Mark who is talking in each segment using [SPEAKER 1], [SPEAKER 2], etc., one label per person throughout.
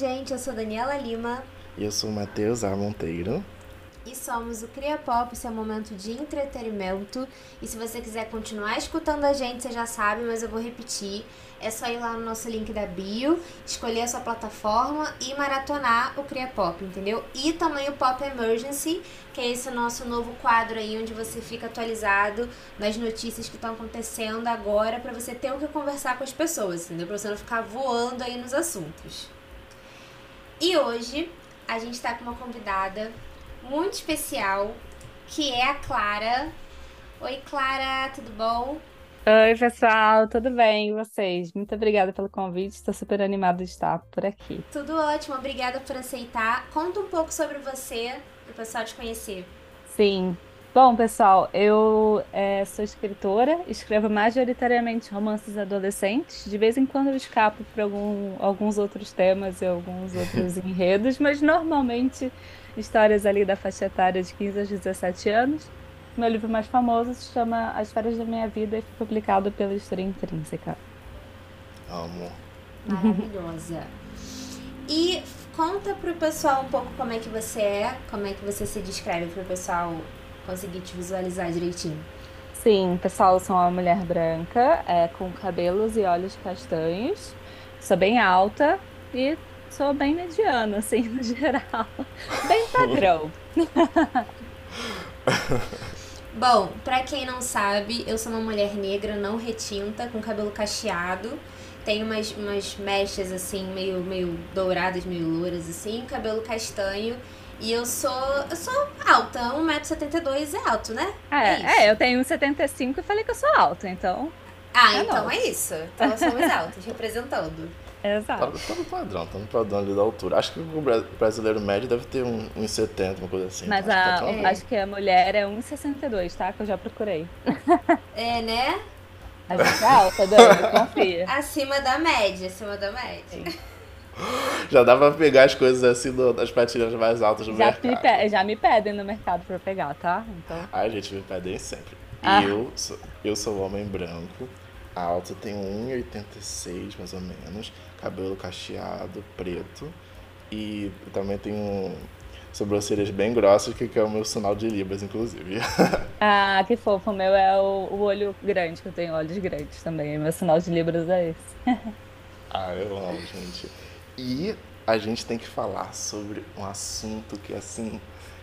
[SPEAKER 1] Gente? Eu sou Daniela Lima.
[SPEAKER 2] E eu sou o Matheus A. Monteiro.
[SPEAKER 1] E somos o Cria Pop, seu momento de entretenimento. E se você quiser continuar escutando a gente, você já sabe, mas eu vou repetir. É só ir lá no nosso link da bio, escolher a sua plataforma e maratonar o Cria Pop, entendeu? E também o Pop Emergency, que é esse nosso novo quadro aí onde você fica atualizado nas notícias que estão acontecendo agora para você ter o que conversar com as pessoas, entendeu? Pra você não ficar voando aí nos assuntos. E hoje a gente tá com uma convidada muito especial, que é a Clara. Oi, Clara, tudo bom?
[SPEAKER 3] Oi, pessoal, tudo bem? E vocês? Muito obrigada pelo convite, estou super animada de estar por aqui.
[SPEAKER 1] Tudo ótimo, obrigada por aceitar. Conta um pouco sobre você, para o pessoal te conhecer.
[SPEAKER 3] Sim. Bom, pessoal, eu é, sou escritora, escrevo majoritariamente romances adolescentes. De vez em quando eu escapo para algum, alguns outros temas e alguns outros enredos, mas normalmente histórias ali da faixa etária de 15 a 17 anos. Meu livro mais famoso se chama As Férias da Minha Vida e foi publicado pela História Intrínseca.
[SPEAKER 2] Amo.
[SPEAKER 1] Maravilhosa. E conta pro pessoal um pouco como é que você é, como é que você se descreve pro pessoal conseguir te visualizar direitinho.
[SPEAKER 3] Sim, pessoal, eu sou uma mulher branca, é, com cabelos e olhos castanhos. Sou bem alta e sou bem mediana, assim, no geral. Bem padrão.
[SPEAKER 1] Bom, pra quem não sabe, eu sou uma mulher negra não retinta, com cabelo cacheado. Tenho umas, umas mechas assim, meio, meio douradas, meio louras, assim, cabelo castanho. E eu sou. Eu sou alta, 1,72m é alto, né?
[SPEAKER 3] É, é, eu tenho 1,75m e falei que eu sou alta, então.
[SPEAKER 1] Ah,
[SPEAKER 3] É
[SPEAKER 1] então é isso. Então somos altas, representando.
[SPEAKER 2] Tá,
[SPEAKER 3] Exato.
[SPEAKER 2] tá no padrão, tá no padrão ali da altura. Acho que o bra- brasileiro médio deve ter um, uns 70, uma coisa assim.
[SPEAKER 3] Mas
[SPEAKER 2] então acho que
[SPEAKER 3] a,
[SPEAKER 2] tá tão bom.
[SPEAKER 3] acho que a mulher é 1,62, tá? Que eu já procurei.
[SPEAKER 1] É, né?
[SPEAKER 3] A gente é alta, Dani, confia.
[SPEAKER 1] Acima da média, acima da média.
[SPEAKER 2] Já dá pra pegar as coisas assim das prateleiras mais altas do
[SPEAKER 3] Já me,
[SPEAKER 2] mercado.
[SPEAKER 3] pe- já me pedem no mercado pra pegar, tá? Então.
[SPEAKER 2] Ai, gente, me pedem sempre.
[SPEAKER 3] Ah.
[SPEAKER 2] Eu, sou, eu sou homem branco, alto, tenho 1,86 mais ou menos, cabelo cacheado, preto, e também tenho sobrancelhas bem grossas, que que é o meu sinal de Libras, inclusive.
[SPEAKER 3] Ah, que fofo. O meu é o, o olho grande, que eu tenho olhos grandes também. Meu sinal de Libras é esse.
[SPEAKER 2] ah, eu amo, gente. E a gente tem que falar sobre um assunto que, assim,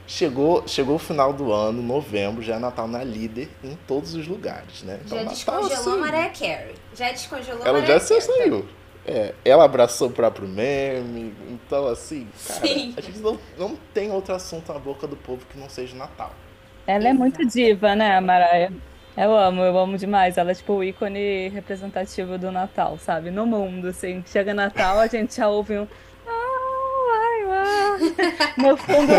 [SPEAKER 2] chegou, chegou o final do ano, novembro, já é Natal na líder em todos os lugares, né?
[SPEAKER 1] Já
[SPEAKER 2] Natal,
[SPEAKER 1] descongelou a
[SPEAKER 2] assim,
[SPEAKER 1] Mariah Carey. Já descongelou a
[SPEAKER 2] Ela
[SPEAKER 1] Mariah
[SPEAKER 2] já se saiu. É, ela abraçou o próprio meme, então assim, cara,
[SPEAKER 1] Sim.
[SPEAKER 2] a gente não, não tem outro assunto na boca do povo que não seja Natal.
[SPEAKER 3] Ela é muito diva, né, a Mariah? Eu amo, eu amo demais. Ela é tipo o ícone representativo do Natal, sabe? No mundo, assim. Chega Natal, a gente já ouve um. "Ah, ai", No fundo.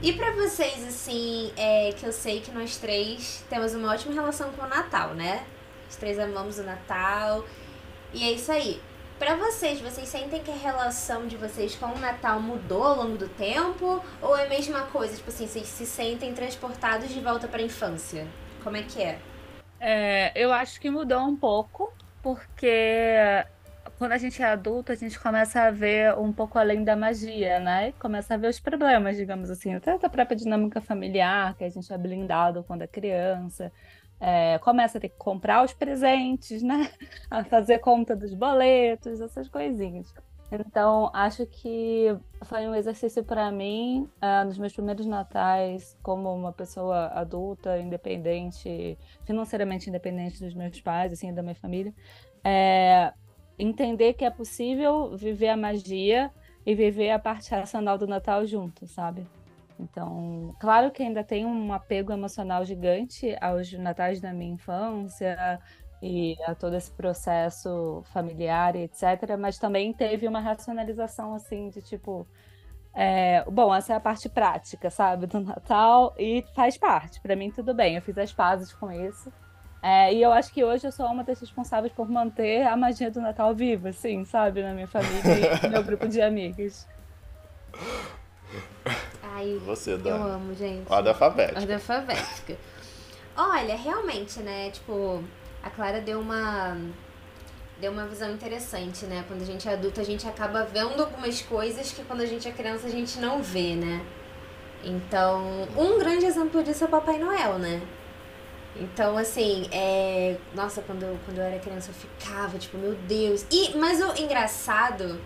[SPEAKER 1] E pra vocês, assim, é, que eu sei que nós três temos uma ótima relação com o Natal, né? Os três amamos o Natal. E é isso aí. Pra vocês, vocês sentem que a relação de vocês com o Natal mudou ao longo do tempo? Ou é a mesma coisa? Tipo assim, vocês se sentem transportados de volta pra infância? Como é que é?
[SPEAKER 3] É, eu acho que mudou um pouco, porque quando a gente é adulto, a gente começa a ver um pouco além da magia, né? Começa a ver os problemas, digamos assim, até da própria dinâmica familiar, que a gente é blindado quando é criança. É, começa a ter que comprar os presentes, né? A fazer conta dos boletos, essas coisinhas. Então, acho que foi um exercício para mim, ah, nos meus primeiros natais, como uma pessoa adulta, independente, financeiramente independente dos meus pais, assim, da minha família, é, entender que é possível viver a magia e viver a parte racional do Natal junto, sabe? Então, claro que ainda tem um apego emocional gigante aos natais da minha infância e a todo esse processo familiar etc. Mas também teve uma racionalização assim de tipo, é, bom, essa é a parte prática, sabe, do Natal e faz parte. Para mim tudo bem, eu fiz as pazes com isso. É, e eu acho que hoje eu sou uma das responsáveis por manter a magia do Natal viva, assim, sabe, na minha família e no meu grupo de amigos.
[SPEAKER 1] Ai,
[SPEAKER 2] Você,
[SPEAKER 1] eu
[SPEAKER 2] Dani.
[SPEAKER 1] amo, gente.
[SPEAKER 2] Ordem alfabética.
[SPEAKER 1] Ordem alfabética. Olha, realmente, né? Tipo, a Clara deu uma deu uma visão interessante, né? Quando a gente é adulto, a gente acaba vendo algumas coisas que quando a gente é criança a gente não vê, né? Então, um grande exemplo disso é o Papai Noel, né? Então, assim, é... Nossa, quando eu, quando eu era criança eu ficava, tipo, meu Deus. E, mas o engraçado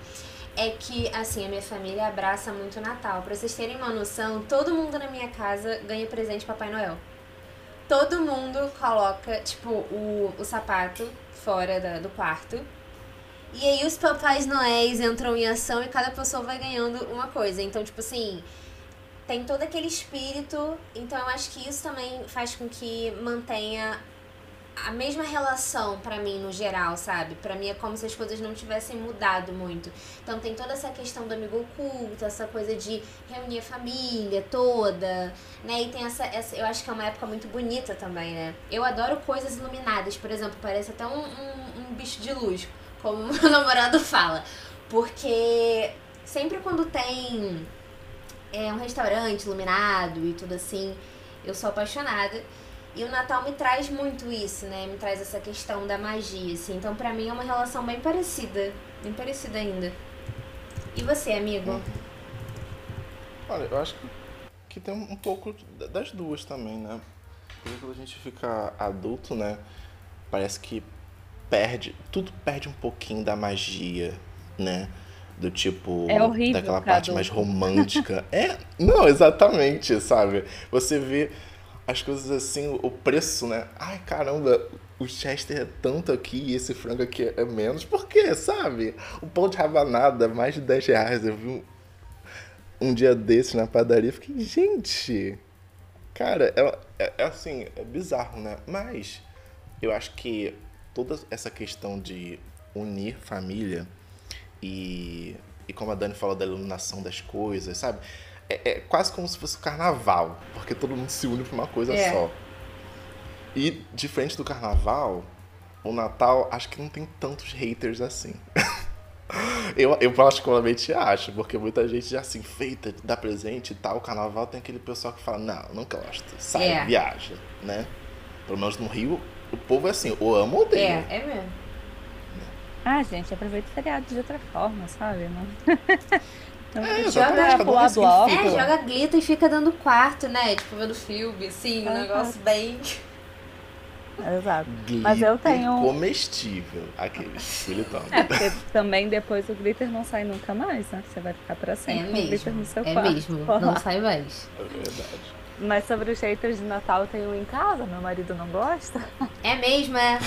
[SPEAKER 1] é que, assim, a minha família abraça muito o Natal. Pra vocês terem uma noção, todo mundo na minha casa ganha presente Papai Noel. Todo mundo coloca, tipo, o, o sapato fora da, do quarto. E aí os papais noéis entram em ação e cada pessoa vai ganhando uma coisa. Então, tipo assim, tem todo aquele espírito. Então eu acho que isso também faz com que mantenha a mesma relação para mim no geral, sabe? Para mim é como se as coisas não tivessem mudado muito. Então tem toda essa questão do amigo oculto, essa coisa de reunir a família toda, né? E tem essa, essa eu acho que é uma época muito bonita também, né? Eu adoro coisas iluminadas, por exemplo, parece até um, um, um bicho de luz, como meu namorado fala, porque sempre quando tem é, um restaurante iluminado e tudo assim, eu sou apaixonada. E o Natal me traz muito isso, né? Me traz essa questão da magia, assim. Então, pra mim, é uma relação bem parecida. Bem parecida ainda. E você, amigo? Uhum.
[SPEAKER 2] Olha, eu acho que tem um pouco das duas também, né? Porque quando a gente fica adulto, né? Parece que perde... Tudo perde um pouquinho da magia, né? do tipo
[SPEAKER 3] é horrível,
[SPEAKER 2] daquela parte mais romântica. é, não, exatamente, sabe? Você vê as coisas assim, o preço, né? Ai, caramba, o Chester é tanto aqui e esse frango aqui é menos. Por quê, sabe? O pão de rabanada, mais de 10 reais. Eu vi um, um dia desses na padaria fiquei, gente, cara, é, é, é assim, é bizarro, né? Mas eu acho que toda essa questão de unir família e, e como a Dani falou da iluminação das coisas, sabe? É, é, quase como se fosse o carnaval, porque todo mundo se une pra uma coisa é. só. E diferente do carnaval, o Natal acho que não tem tantos haters assim. eu, eu particularmente acho, porque muita gente já assim, feita, dá presente e tal. O carnaval tem aquele pessoal que fala, não, não gosto, sai, é. viaja, né? Pelo menos no Rio, o povo é assim, ou ama ou odeia.
[SPEAKER 1] É, é mesmo.
[SPEAKER 3] Ah, gente, aproveita o feriado de outra forma, sabe? Não?
[SPEAKER 1] Então, é, joga pro lado alto. É, joga glitter e fica dando quarto, né? Tipo, vendo filme, assim, um negócio bem.
[SPEAKER 3] Exato. Glitter Mas eu tenho.
[SPEAKER 2] comestível. Aquele, militão.
[SPEAKER 3] É, porque também depois o glitter não sai nunca mais, né? Você vai ficar pra sempre é com mesmo. glitter no seu é quarto.
[SPEAKER 1] É mesmo, não sai mais.
[SPEAKER 2] É verdade.
[SPEAKER 3] Mas sobre os haters de Natal, eu tenho um em casa, meu marido não gosta.
[SPEAKER 1] É mesmo, é.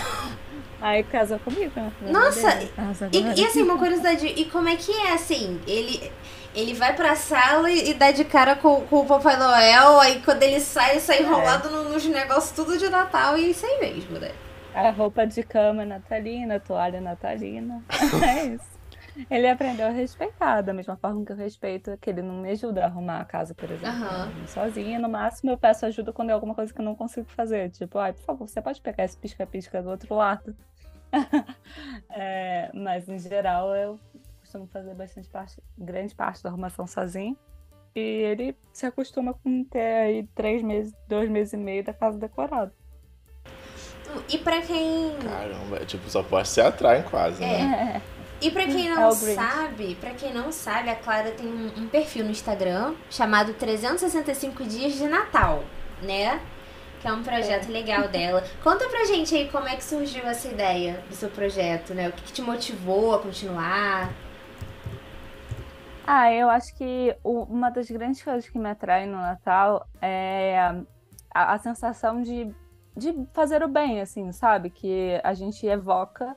[SPEAKER 3] Aí casou comigo, né?
[SPEAKER 1] Nossa! E, e, assim, uma curiosidade, e como é que é assim? Ele ele vai pra sala e, e dá de cara com, com o Papai Noel, aí quando ele sai, ele sai é. enrolado é. nos negócios tudo de Natal e isso aí mesmo, né?
[SPEAKER 3] A roupa de cama natalina, a toalha natalina. é isso. Ele aprendeu a respeitar, da mesma forma que eu respeito que ele não me ajuda a arrumar a casa, por exemplo. Uhum. Sozinha, no máximo eu peço ajuda quando é alguma coisa que eu não consigo fazer. Tipo, ai, por favor, você pode pegar esse pisca-pisca do outro lado. é, mas em geral eu costumo fazer bastante parte, grande parte da arrumação sozinho. E ele se acostuma com ter aí três meses, dois meses e meio da casa decorada.
[SPEAKER 1] E pra quem.
[SPEAKER 2] Caramba, é tipo, só pode ser atrai quase,
[SPEAKER 1] é. né? E pra quem é não é sabe, para quem não sabe, a Clara tem um, um, perfil no Instagram chamado 365 Dias de Natal, né? Que é um projeto é. legal dela. Conta pra gente aí como é que surgiu essa ideia do seu projeto, né? O que, que te motivou a continuar?
[SPEAKER 3] Ah, eu acho que uma das grandes coisas que me atrai no Natal é a, a, sensação de, de fazer o bem, assim, sabe? Que a gente evoca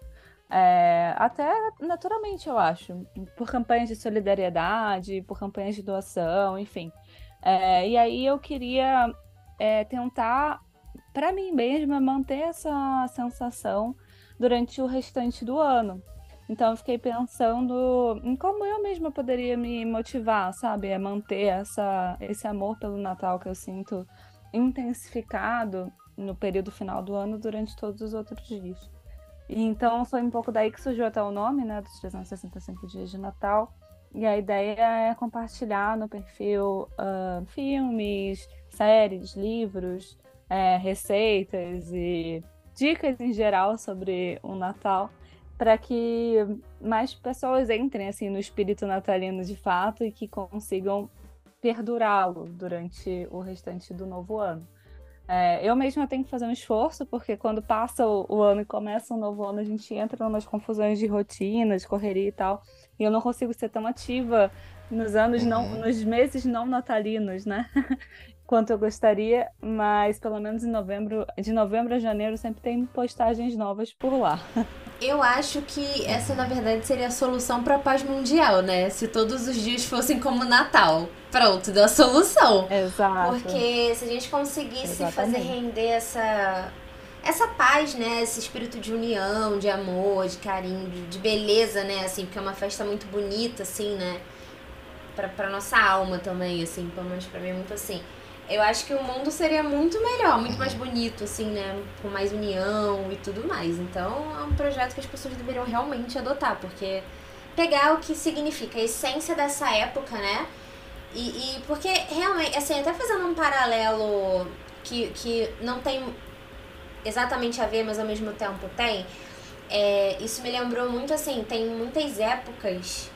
[SPEAKER 3] é, até naturalmente, eu acho, por campanhas de solidariedade, por campanhas de doação, enfim. É, e aí eu queria é, tentar, para mim mesma, manter essa sensação durante o restante do ano. Então eu fiquei pensando em como eu mesma poderia me motivar, sabe, a manter essa, esse amor pelo Natal que eu sinto intensificado no período final do ano durante todos os outros dias. E então foi um pouco daí que surgiu até o nome, né, dos 365 dias de Natal. E a ideia é compartilhar no perfil uh, filmes, séries, livros, é, receitas e dicas em geral sobre o Natal para que mais pessoas entrem assim no espírito natalino de fato e que consigam perdurá-lo durante o restante do novo ano. É, eu mesma tenho que fazer um esforço, porque quando passa o, o, ano e começa o novo ano, a gente entra em umas confusões de rotina, de correria e tal. E eu não consigo ser tão ativa nos anos não, uhum. nos meses não natalinos, né? quanto eu gostaria, mas pelo menos em novembro, de novembro a janeiro sempre tem postagens novas por lá.
[SPEAKER 1] Eu acho que essa na verdade seria a solução para a paz mundial, né? Se todos os dias fossem como Natal. Pronto, deu a solução.
[SPEAKER 3] Exato.
[SPEAKER 1] Porque se a gente conseguisse Exatamente. fazer render essa essa paz, né? Esse espírito de união, de amor, de carinho, de, beleza, né? Assim, porque é uma festa muito bonita, assim, né? Pra, pra nossa alma também, assim, pelo menos pra mim é muito assim eu acho que o mundo seria muito melhor, muito mais bonito, assim, né? Com mais união e tudo mais. Então é um projeto que as pessoas deveriam realmente adotar, porque pegar o que significa a essência dessa época, né? E, e porque realmente, assim, até fazendo um paralelo que, que não tem exatamente a ver, mas ao mesmo tempo tem, é, isso me lembrou muito assim, tem muitas épocas,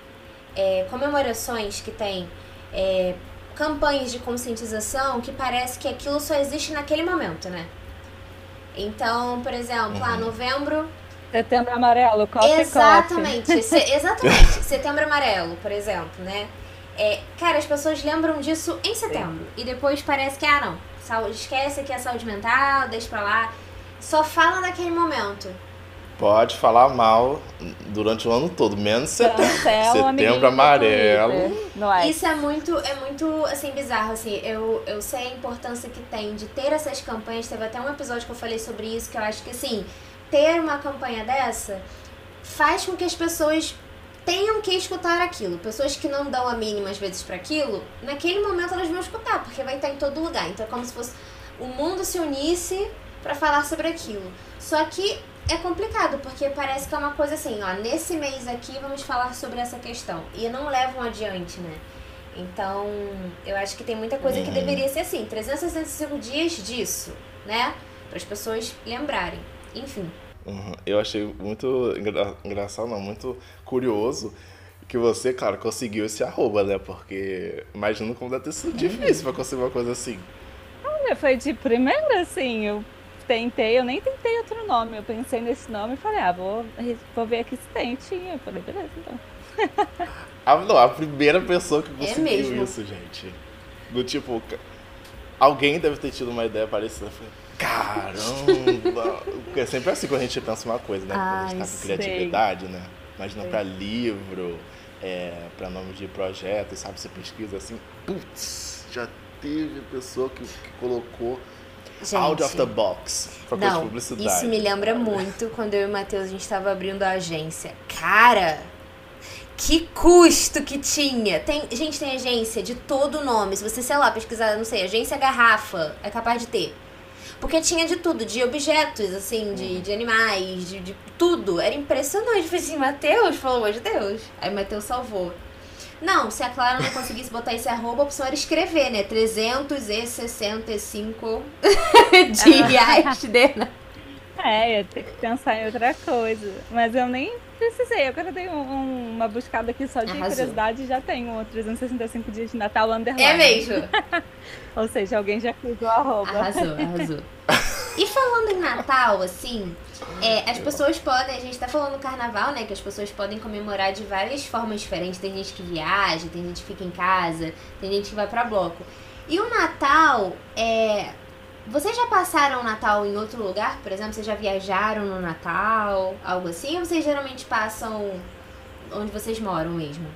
[SPEAKER 1] é, comemorações que tem. É, campanhas de conscientização que parece que aquilo só existe naquele momento, né? Então, por exemplo, uhum. ah, novembro.
[SPEAKER 3] Setembro amarelo, coffee
[SPEAKER 1] Exatamente, se, exatamente. setembro amarelo, por exemplo, né? É, cara, as pessoas lembram disso em setembro. Sim. E depois parece que, ah, não, saúde, esquece que é saúde mental, deixa pra lá. Só fala naquele momento.
[SPEAKER 2] Pode falar mal durante o ano todo, menos setembro. setembro amarelo.
[SPEAKER 1] Isso é muito, é muito assim, bizarro. Assim, eu, eu sei a importância que tem de ter essas campanhas. Teve até um episódio que eu falei sobre isso, que eu acho que assim, ter uma campanha dessa faz com que as pessoas tenham que escutar aquilo. Pessoas que não dão a mínima às vezes para aquilo, naquele momento elas vão escutar, porque vai estar em todo lugar. Então é como se fosse o mundo se unisse para falar sobre aquilo. Só que é complicado, porque parece que é uma coisa assim, ó, nesse mês aqui vamos falar sobre essa questão. E não levam adiante, né? Então, eu acho que tem muita coisa uhum. que deveria ser assim, 365 dias disso, né? Para as pessoas lembrarem. Enfim.
[SPEAKER 2] Uhum. Eu achei muito engra engraçado, não, muito curioso que você, claro, conseguiu esse arroba, né? Porque imagino como deve ter sido difícil pra conseguir uma coisa assim.
[SPEAKER 3] Olha, foi de primeira, assim, eu tentei, eu nem tentei outro nome. Eu pensei nesse nome e falei, ah, vou, vou ver aqui se tem. Tinha. Eu falei, beleza, então.
[SPEAKER 2] ah, não, a primeira pessoa que é conseguiu é isso, gente. Do tipo, alguém deve ter tido uma ideia parecida. falei, caramba! Porque é sempre assim quando a gente pensa uma coisa, né? Quando a gente tá com criatividade, né? Imagina pra livro, é, pra nome de projeto, e sabe, você pesquisa assim, putz, já teve pessoa que, que colocou Gente, out of the box
[SPEAKER 1] pra não, publicidade. Isso me lembra muito quando eu e o Matheus a gente estava abrindo a agência. Cara, que custo que tinha! Tem, gente, tem agência de todo nome. Se você, sei lá, pesquisar, não sei, agência garrafa, é capaz de ter. Porque tinha de tudo, de objetos, assim, de, uhum. de animais, de, de tudo. Era impressionante. Eu falei assim, Matheus, pelo amor de Deus. Aí Matheus salvou. Não, se a Clara não conseguisse botar esse arroba, a opção era escrever, né? 365 dias de...
[SPEAKER 3] É, ia ter que pensar em outra coisa. Mas eu nem precisei. Agora eu tenho um, uma buscada aqui só de Arrasou. curiosidade e já tenho 365 dias de Natal underline.
[SPEAKER 1] É mesmo?
[SPEAKER 3] Ou seja, alguém já fez o arroba.
[SPEAKER 1] Arrasou, arrasou. E falando em Natal, assim, é, as pessoas podem, a gente tá falando do carnaval, né? Que as pessoas podem comemorar de várias formas diferentes. Tem gente que viaja, tem gente que fica em casa, tem gente que vai pra bloco. E o Natal, é. Vocês já passaram o Natal em outro lugar? Por exemplo, vocês já viajaram no Natal? Algo assim? Ou vocês geralmente passam onde vocês moram mesmo?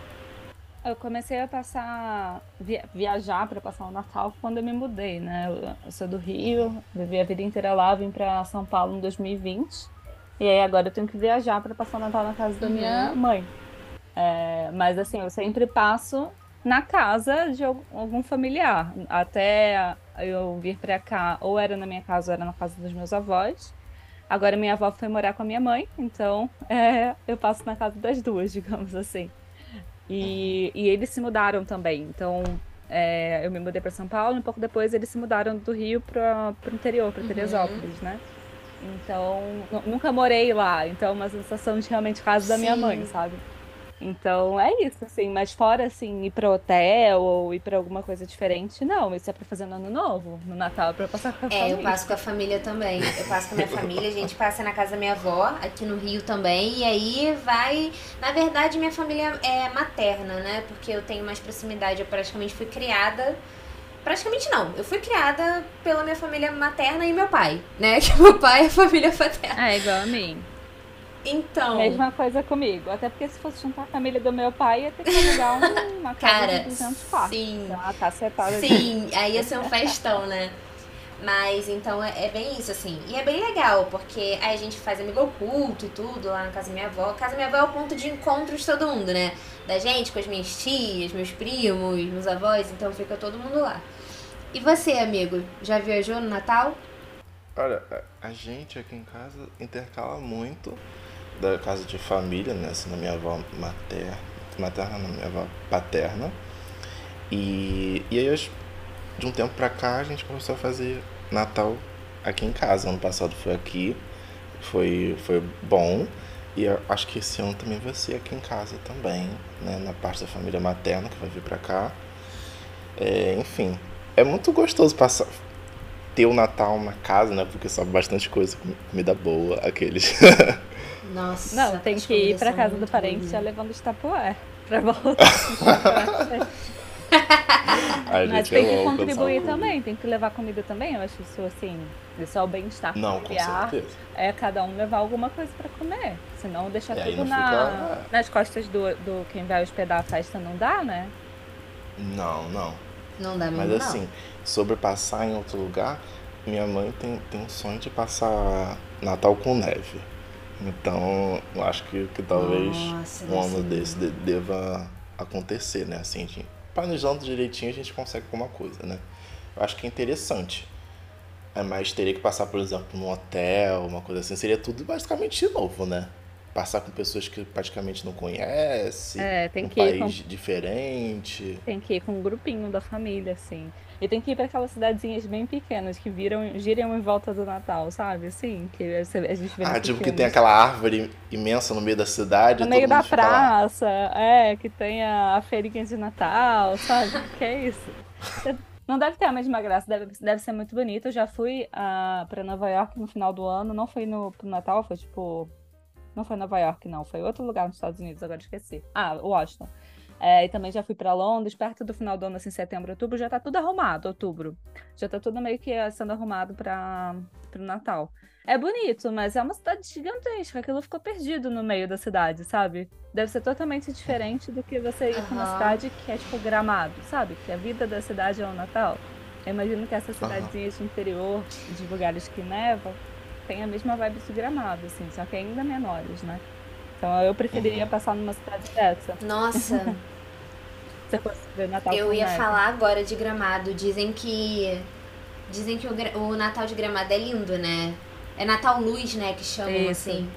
[SPEAKER 3] Eu comecei a passar, via, viajar para passar o Natal quando eu me mudei, né? Eu, eu, sou do Rio, vivi a vida inteira lá, vim para São Paulo em 2020. E aí agora eu tenho que viajar para passar o Natal na casa da uhum. minha mãe. É, mas assim, eu sempre passo na casa de algum familiar. Até eu vir para cá, ou era na minha casa ou era na casa dos meus avós. Agora minha avó foi morar com a minha mãe, então é, eu passo na casa das duas, digamos assim. E, e eles se mudaram também. Então, é, eu me mudei para São Paulo, e um pouco depois eles se mudaram do Rio para o interior, para uhum. Teresópolis, uhum. né? Então, nunca morei lá. Então, é uma sensação de realmente casa da minha mãe, sabe? Então é isso, assim, mas fora assim, ir para hotel ou ir para alguma coisa diferente, não, isso é para fazer no ano novo, no Natal é para passar com a
[SPEAKER 1] é,
[SPEAKER 3] família.
[SPEAKER 1] É, eu passo com a família também. Eu passo com a minha família, a gente passa na casa da minha avó, aqui no Rio também, e aí vai. Na verdade, minha família é materna, né? Porque eu tenho mais proximidade, eu praticamente fui criada. Praticamente não. Eu fui criada pela minha família materna e meu pai, né? Que meu pai é família paterna.
[SPEAKER 3] É, igual a mim.
[SPEAKER 1] Então.
[SPEAKER 3] Mesma coisa comigo. Até porque se fosse juntar a família do meu pai, ia ter que alugar uma casa Cara, de 200 quartos.
[SPEAKER 1] Sim.
[SPEAKER 3] Então, a cacetada
[SPEAKER 1] sim, de... aí ia ser um festão, né? Mas então é, é, bem isso, assim. E é bem legal, porque aí a gente faz amigo oculto e tudo lá na casa da minha avó. A casa da minha avó é o ponto de encontro de todo mundo, né? Da gente, com as minhas tias, meus primos, meus avós, então fica todo mundo lá. E você, amigo, já viajou no Natal?
[SPEAKER 2] Olha, a gente aqui em casa intercala muito da casa de família, né? Assim, na minha avó materna, materna, na minha avó paterna. E, e aí, de um tempo pra cá, a gente começou a fazer Natal aqui em casa. Ano passado foi aqui, foi, foi bom. E acho que esse ano também vai ser aqui em casa também, né? Na parte da família materna que vai vir pra cá. É, enfim, é muito gostoso passar, ter o Natal na casa, né? Porque sobe bastante coisa, comida boa, aqueles.
[SPEAKER 1] Nossa.
[SPEAKER 3] Não, tem que ir pra casa do parente já levando os tapoé pra voltar. Mas tem que contribuir também, tem que levar comida também. Eu acho isso assim, isso é o bem-estar
[SPEAKER 2] Não, com certeza.
[SPEAKER 3] É cada um levar alguma coisa pra comer. Senão deixar tudo na, fica... nas costas do, do quem vai hospedar a festa não dá, né?
[SPEAKER 2] Não, não.
[SPEAKER 1] Não dá mesmo,
[SPEAKER 2] Mas
[SPEAKER 1] não.
[SPEAKER 2] assim, sobre passar em outro lugar, minha mãe tem, tem um sonho de passar Natal com neve. Então, eu acho que, que talvez Nossa, um ano desse de, deva acontecer, né? Assim, gente, planejando direitinho a gente consegue alguma coisa, né? Eu acho que é interessante. É, mas teria que passar, por exemplo, num hotel, uma coisa assim, seria tudo basicamente novo, né? Passar com pessoas que praticamente não conhece,
[SPEAKER 3] é, tem
[SPEAKER 2] um
[SPEAKER 3] que
[SPEAKER 2] país
[SPEAKER 3] com...
[SPEAKER 2] diferente.
[SPEAKER 3] Tem que ir com um grupinho da família, assim. E tem que ir para aquelas cidadezinhas bem pequenas que viram, giram em volta do Natal, sabe? Assim, que a gente vê
[SPEAKER 2] Ah, tipo filmes. que tem aquela árvore imensa no meio da cidade.
[SPEAKER 3] No meio da praça, é, que tem a, a feirinha de Natal, sabe? que é isso. Não deve ter a mesma graça, deve, deve ser muito bonito. Eu já fui uh, ah, para Nova York no final do ano, não foi no pro Natal, foi tipo. Não foi Nova York, não, foi outro lugar nos Estados Unidos, agora esqueci. Ah, Washington. É, e também já fui para Londres, perto do final do ano, assim, setembro, outubro, já tá tudo arrumado, outubro. Já tá tudo meio que sendo arrumado para o Natal. É bonito, mas é uma cidade gigantesca, aquilo ficou perdido no meio da cidade, sabe? Deve ser totalmente diferente do que você ir uhum. pra uma cidade que é tipo gramado, sabe? Que a vida da cidade é o Natal. Eu imagino que essas cidadezinhas uhum. de interior, de lugares que nevam, tem a mesma vibe de gramado, assim, só que ainda menores, né? Então eu preferiria uhum. passar numa cidade dessa.
[SPEAKER 1] Nossa,
[SPEAKER 3] você Natal
[SPEAKER 1] Eu ia
[SPEAKER 3] neve.
[SPEAKER 1] falar agora de Gramado. Dizem que. Dizem que o, o Natal de Gramado é lindo, né? É Natal Luz, né? Que chamam Isso. assim.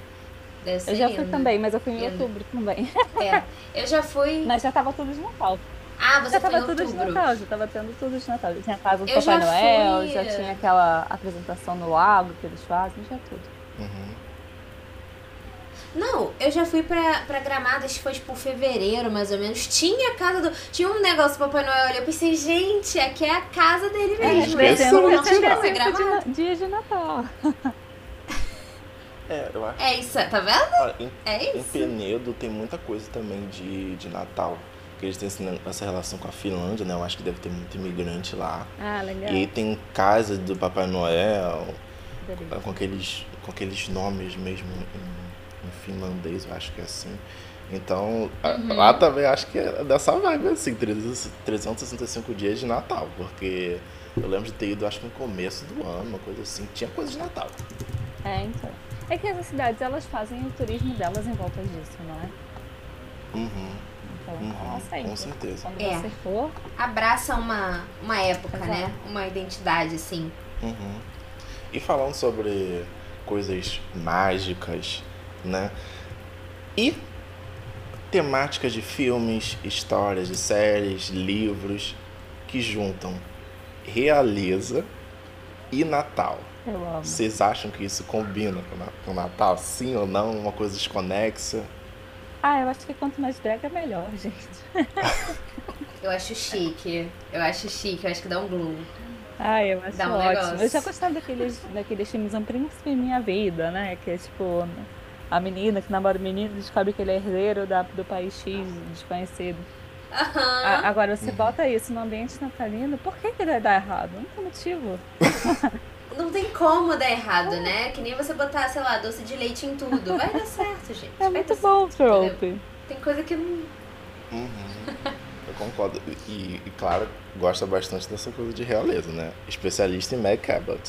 [SPEAKER 3] Deve eu já lindo. fui também, mas eu fui em lindo. outubro também.
[SPEAKER 1] É. Eu já fui.
[SPEAKER 3] Mas já tava tudo de Natal.
[SPEAKER 1] Ah, você
[SPEAKER 3] já
[SPEAKER 1] foi
[SPEAKER 3] tava tudo de Natal, já tava tendo tudo de Natal. Já tinha a casa do eu Papai já Noel, fui... já tinha aquela apresentação no lago que eles fazem, já tudo.
[SPEAKER 2] Uhum.
[SPEAKER 1] Não, eu já fui pra, pra Gramado, acho que foi tipo fevereiro, mais ou menos. Tinha a casa do. Tinha um negócio do Papai Noel. Eu pensei, gente, aqui é a casa dele
[SPEAKER 3] é,
[SPEAKER 1] mesmo.
[SPEAKER 3] É, é, não ser gramado. Dia de Natal.
[SPEAKER 2] É, eu acho.
[SPEAKER 1] É isso, tá vendo?
[SPEAKER 2] Olha, em,
[SPEAKER 1] é
[SPEAKER 2] isso. Em Penedo tem muita coisa também de, de Natal. Porque eles têm essa relação com a Finlândia, né? Eu acho que deve ter muito imigrante lá.
[SPEAKER 3] Ah, legal.
[SPEAKER 2] E tem casa do Papai Noel, com aqueles, com aqueles nomes mesmo em finlandês, eu acho que é assim. Então, uhum. lá também acho que é dessa vibe, assim, 365 dias de Natal, porque eu lembro de ter ido, acho que no começo do ano, uma coisa assim, tinha coisa de Natal.
[SPEAKER 3] É, então. É que as cidades, elas fazem o turismo delas em volta disso, não é?
[SPEAKER 2] Uhum.
[SPEAKER 3] Então, uhum,
[SPEAKER 2] sempre. Com certeza.
[SPEAKER 3] Quando
[SPEAKER 1] é.
[SPEAKER 3] você for...
[SPEAKER 1] Abraça uma, uma época, Exato. né? Uma identidade, assim.
[SPEAKER 2] Uhum. E falando sobre coisas mágicas, né? E temáticas de filmes, histórias de séries, livros que juntam realeza e Natal.
[SPEAKER 3] Eu amo.
[SPEAKER 2] Vocês acham que isso combina com o Natal? Sim ou não? Uma coisa desconexa?
[SPEAKER 3] Ah, eu acho que quanto mais brega, melhor, gente.
[SPEAKER 1] eu acho chique. Eu acho chique, eu acho que dá um glow.
[SPEAKER 3] Ah, eu acho um ótimo. Negócio. Eu já gostava daqueles, daqueles filmes Um Príncipe em Minha Vida, né? Que é tipo a menina que namora o menino descobre que ele é herdeiro da, do país X desconhecido.
[SPEAKER 1] Uhum.
[SPEAKER 3] A, agora, você bota isso no ambiente natalino, por que, que vai dar errado? Não tem motivo.
[SPEAKER 1] Não tem como dar errado, né? Que nem você botar, sei lá, doce de leite em tudo. Vai dar certo, gente.
[SPEAKER 3] É
[SPEAKER 1] vai
[SPEAKER 3] muito bom, Trope.
[SPEAKER 1] Tem coisa que não.
[SPEAKER 2] Uhum. Eu concordo. E, e, claro, gosta bastante dessa coisa de realeza, né? Especialista em Meg Cabot.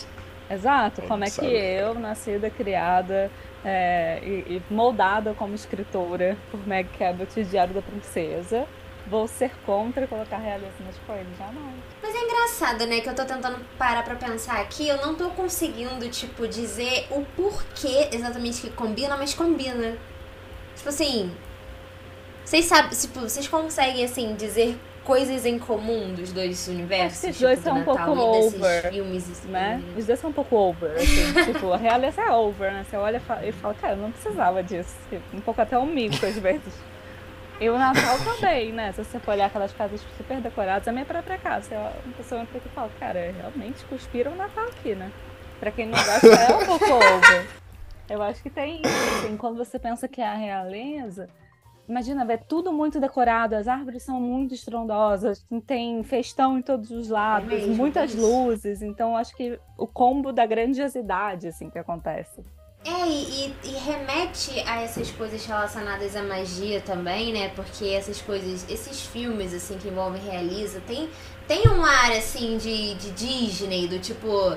[SPEAKER 3] Exato. Como é sabe. que eu, nascida, criada é, e, e, moldada como escritora por Meg Cabot, Diário da Princesa, vou ser contra colocar realismo nas coisas, jamais.
[SPEAKER 1] Mas é engraçado, né, que eu tô tentando parar pra pensar aqui, eu não tô conseguindo, tipo, dizer o porquê exatamente que combina, mas combina. Tipo assim, vocês sabem, tipo, vocês conseguem, assim, dizer coisas em comum dos dois universos?
[SPEAKER 3] Esses tipo, dois são um pouco over, filmes, né? Os dois são um pouco over, assim, tipo, a realeza é over, né? Você olha e fala, cara, eu não precisava disso. Um pouco até um mico, às vezes. E o Natal também, né? Se você for olhar aquelas casas super decoradas, a minha própria casa. Uma pessoa entra aqui e fala, cara, realmente cuspiram o Natal aqui, né? Pra quem não gosta, é um pouco over. Eu acho que tem isso, assim, quando você pensa que é a realeza, imagina, é tudo muito decorado, as árvores são muito estrondosas, tem festão em todos os lados, é mesmo, muitas é luzes, então acho que o combo da grandiosidade, assim, que acontece.
[SPEAKER 1] É, e, e, remete a essas coisas relacionadas à magia também, né? Porque essas coisas, esses filmes, assim, que envolvem realiza, tem, tem um ar, assim, de, de Disney, do tipo,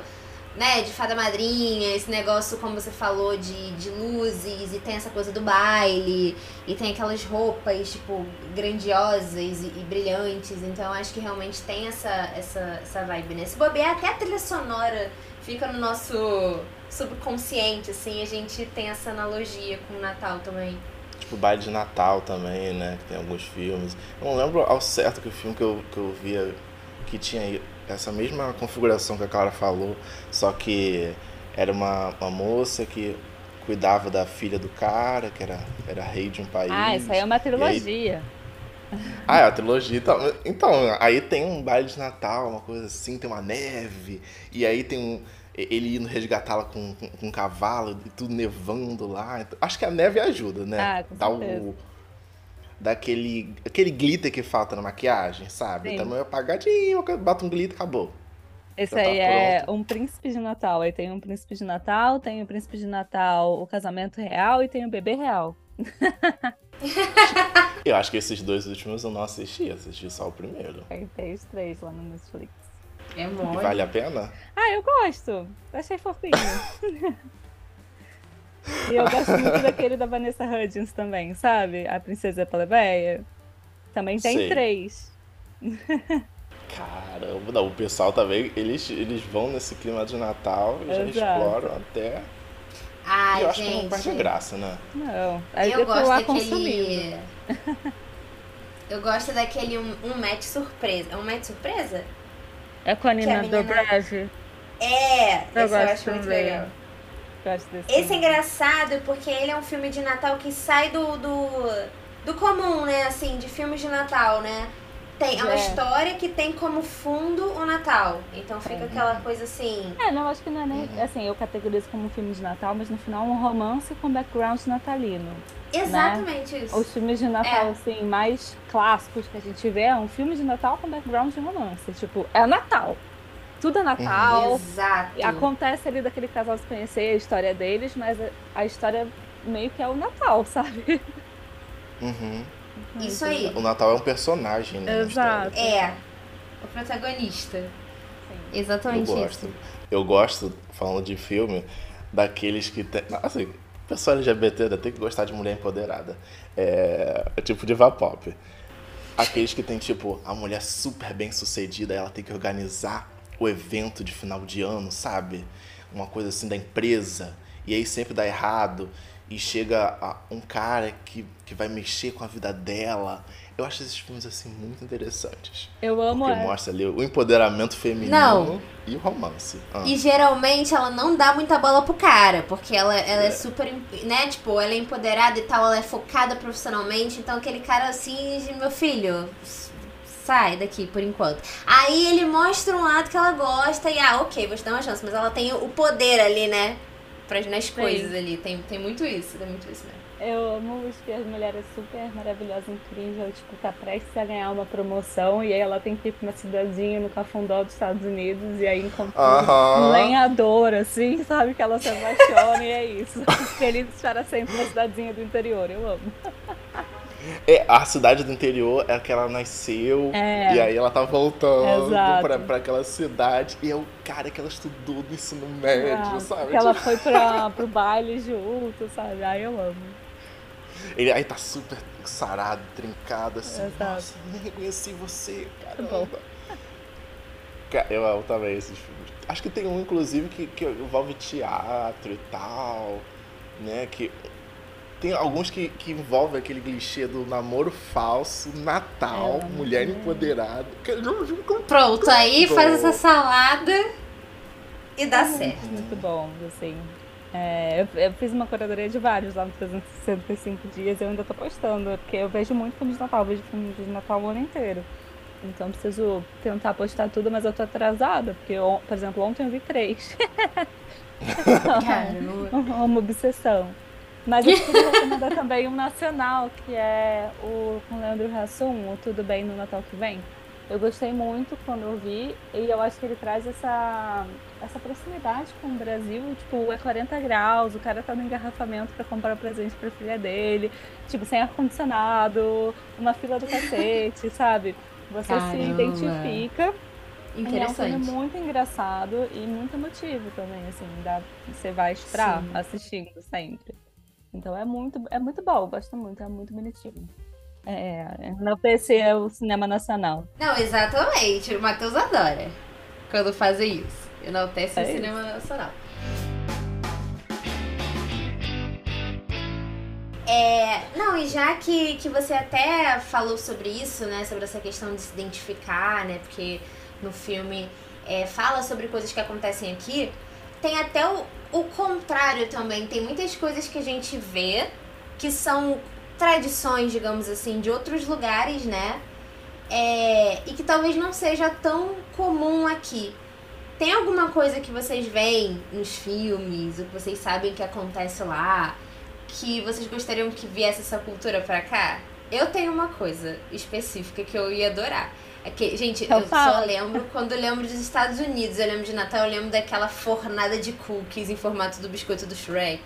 [SPEAKER 1] né, de fada madrinha, esse negócio, como você falou, de, de luzes, e tem essa coisa do baile, e tem aquelas roupas, tipo, grandiosas e, e brilhantes. Então, acho que realmente tem essa, essa, essa vibe, né? Bobear, até a trilha sonora fica no nosso subconsciente, assim, a gente tem essa analogia com o Natal também.
[SPEAKER 2] Tipo, baile de Natal também, né? Que tem alguns filmes. Eu não lembro ao certo que o filme que eu, que eu via que tinha essa mesma configuração que a Clara falou, só que era uma, uma moça que cuidava da filha do cara, que era, era rei de um país.
[SPEAKER 3] Ah, isso aí é uma trilogia.
[SPEAKER 2] Aí... Ah, é a trilogia. Então, então, aí tem um baile de Natal, uma coisa assim, tem uma neve, e aí tem um ele indo resgatá-la com, com, com, um cavalo e tudo nevando lá. Então, acho que a neve ajuda, né?
[SPEAKER 3] Ah, com
[SPEAKER 2] Dá o. Daquele aquele glitter que falta na maquiagem, sabe? Sim. Também é apagadinho, bota um glitter acabou.
[SPEAKER 3] Esse Já tá aí tá é um príncipe de Natal. Aí tem um príncipe de Natal, tem o príncipe de Natal, o casamento real e tem o bebê real.
[SPEAKER 2] eu acho que esses dois últimos eu não assisti, assisti só o primeiro.
[SPEAKER 3] Tem os três lá no Netflix.
[SPEAKER 1] É mole. E
[SPEAKER 2] vale a pena?
[SPEAKER 3] Ah, eu gosto. Achei fofinho. e eu gosto muito daquele da Vanessa Hudgens também, sabe? A Princesa Plebeia. Também tem Sei. três.
[SPEAKER 2] Caramba, não, o pessoal também, eles, eles vão nesse clima de Natal e já exploram até.
[SPEAKER 1] Ai,
[SPEAKER 2] e eu
[SPEAKER 1] gente.
[SPEAKER 2] acho que não perde graça, né?
[SPEAKER 3] Não. Aí eu gosto daquele.
[SPEAKER 1] eu gosto daquele um, um match surpresa. É um match surpresa?
[SPEAKER 3] É com a Nina menina... Dobrev.
[SPEAKER 1] É, eu esse eu acho muito legal. Esse é engraçado porque ele é um filme de Natal que sai do, do, do comum, né? Assim, de filmes de Natal, né? Tem, é uma é. história que tem como fundo o Natal. Então fica é. aquela coisa assim.
[SPEAKER 3] É, não, acho que não é nem. Uhum. Assim, eu categorizo como um filme de Natal, mas no final é um romance com background natalino. Né?
[SPEAKER 1] Exatamente né? isso.
[SPEAKER 3] Os filmes de Natal, é. assim, mais clássicos que a gente vê é um filme de Natal com background de romance. Tipo, é Natal. Tudo é Natal.
[SPEAKER 1] Uhum. Exato.
[SPEAKER 3] Acontece ali daquele casal se conhecer, a história deles, mas a história meio que é o Natal, sabe?
[SPEAKER 2] Uhum.
[SPEAKER 1] Isso aí.
[SPEAKER 2] O Natal é um personagem, né?
[SPEAKER 3] Exato.
[SPEAKER 1] É. O protagonista. Sim. Exatamente
[SPEAKER 2] eu gosto.
[SPEAKER 1] isso.
[SPEAKER 2] Eu gosto, falando de filme, daqueles que tem. Assim, pessoal LGBT ainda tem que gostar de mulher empoderada. É, é tipo diva pop. Aqueles que tem, tipo, a mulher super bem sucedida, ela tem que organizar o evento de final de ano, sabe? Uma coisa assim da empresa. E aí sempre dá errado. e chega a um cara que, que vai mexer com a vida dela. Eu acho esses filmes assim muito interessantes.
[SPEAKER 3] Eu amo
[SPEAKER 2] Porque
[SPEAKER 3] é.
[SPEAKER 2] mostra ali o empoderamento feminino
[SPEAKER 1] Não.
[SPEAKER 2] e o romance. Ah.
[SPEAKER 1] E geralmente ela não dá muita bola pro cara, porque ela, ela é.
[SPEAKER 2] É.
[SPEAKER 1] super, né, tipo, ela é empoderada e tal, ela é focada profissionalmente, então aquele cara assim, meu filho, sai daqui por enquanto. Aí ele mostra um lado que ela gosta e, ah, ok, vou te dar uma chance, mas ela tem o poder ali, né, pras, nas coisas ali, tem, tem muito isso, tem muito isso mesmo.
[SPEAKER 3] Eu amo que as mulheres super maravilhosas, incrível, tipo, tá prestes a ganhar uma promoção e aí ela tem que ir pra uma cidadezinha no Cafundó dos Estados Unidos e aí encontra um
[SPEAKER 2] Aham.
[SPEAKER 3] lenhador, assim, sabe? Que ela se apaixona e é isso. Felizes para sempre na cidadezinha do interior, eu amo.
[SPEAKER 2] É, a cidade do interior é que ela nasceu
[SPEAKER 3] É.
[SPEAKER 2] e aí ela tá voltando
[SPEAKER 3] Exato.
[SPEAKER 2] pra, pra aquela cidade. E é o cara que ela estudou no ensino médio,
[SPEAKER 3] Ah,
[SPEAKER 2] sabe?
[SPEAKER 3] que ela foi pra, pro baile junto, sabe? Ai, eu amo.
[SPEAKER 2] Ele aí tá super sarado, trincado, assim.
[SPEAKER 3] Exato.
[SPEAKER 2] Nossa, nem reconheci você,
[SPEAKER 3] bom.
[SPEAKER 2] caramba. Ca- Eu amo também esses filmes. Acho que tem um, inclusive, que, que envolve teatro e tal, né? Que tem alguns que, que envolvem aquele clichê do namoro falso, Natal,
[SPEAKER 3] É,
[SPEAKER 2] mulher
[SPEAKER 3] é.
[SPEAKER 2] empoderada.
[SPEAKER 1] Pronto, aí faz essa salada e dá
[SPEAKER 3] É
[SPEAKER 1] certo.
[SPEAKER 3] Muito bom, assim. É, eu, eu fiz uma curadoria de vários lá no 365 dias e eu ainda tô postando, porque eu vejo muito filme de Natal, eu vejo filme de Natal o ano inteiro. Então eu preciso tentar postar tudo, mas eu tô atrasada, porque, on- por exemplo, ontem eu vi três.
[SPEAKER 1] Caramba.
[SPEAKER 3] uma obsessão. Mas eu queria recomendar também um nacional, que é o com Leandro Hassum, o Tudo Bem no Natal que Vem. Eu gostei muito quando eu vi, e eu acho que ele traz essa, essa proximidade com o Brasil. Tipo, é 40 graus, o cara tá no engarrafamento pra comprar presente pra filha dele, tipo, sem ar-condicionado, uma fila do cacete, sabe? Você se
[SPEAKER 1] Caramba.
[SPEAKER 3] identifica e é um filme
[SPEAKER 1] Interessante.
[SPEAKER 3] muito engraçado e muito emotivo também, assim, dá, você vai esperar
[SPEAKER 1] Sim.
[SPEAKER 3] assistindo sempre. Então é muito, é muito bom, eu gosto muito, é muito bonitinho. É, enaltecer é o cinema nacional.
[SPEAKER 1] Não, exatamente. O Matheus adora quando fazem isso. Enaltece
[SPEAKER 3] É
[SPEAKER 1] o
[SPEAKER 3] isso.
[SPEAKER 1] cinema nacional. É, não, e já que, que você até falou sobre isso, né? Sobre essa questão de se identificar, né? Porque no filme é, fala sobre coisas que acontecem aqui. Tem até o, o contrário também. Tem muitas coisas que a gente vê que são tradições, digamos assim, de outros lugares, né? É, e que talvez não seja tão comum aqui. Tem alguma coisa que vocês veem nos filmes, ou que vocês sabem que acontece lá, que vocês gostariam que viesse essa cultura pra cá? Eu tenho uma coisa específica que eu ia adorar. É que, gente,
[SPEAKER 3] Então
[SPEAKER 1] eu só
[SPEAKER 3] fala.
[SPEAKER 1] lembro quando eu lembro dos Estados Unidos, eu lembro de Natal, eu lembro daquela fornada de cookies em formato do biscoito do Shrek.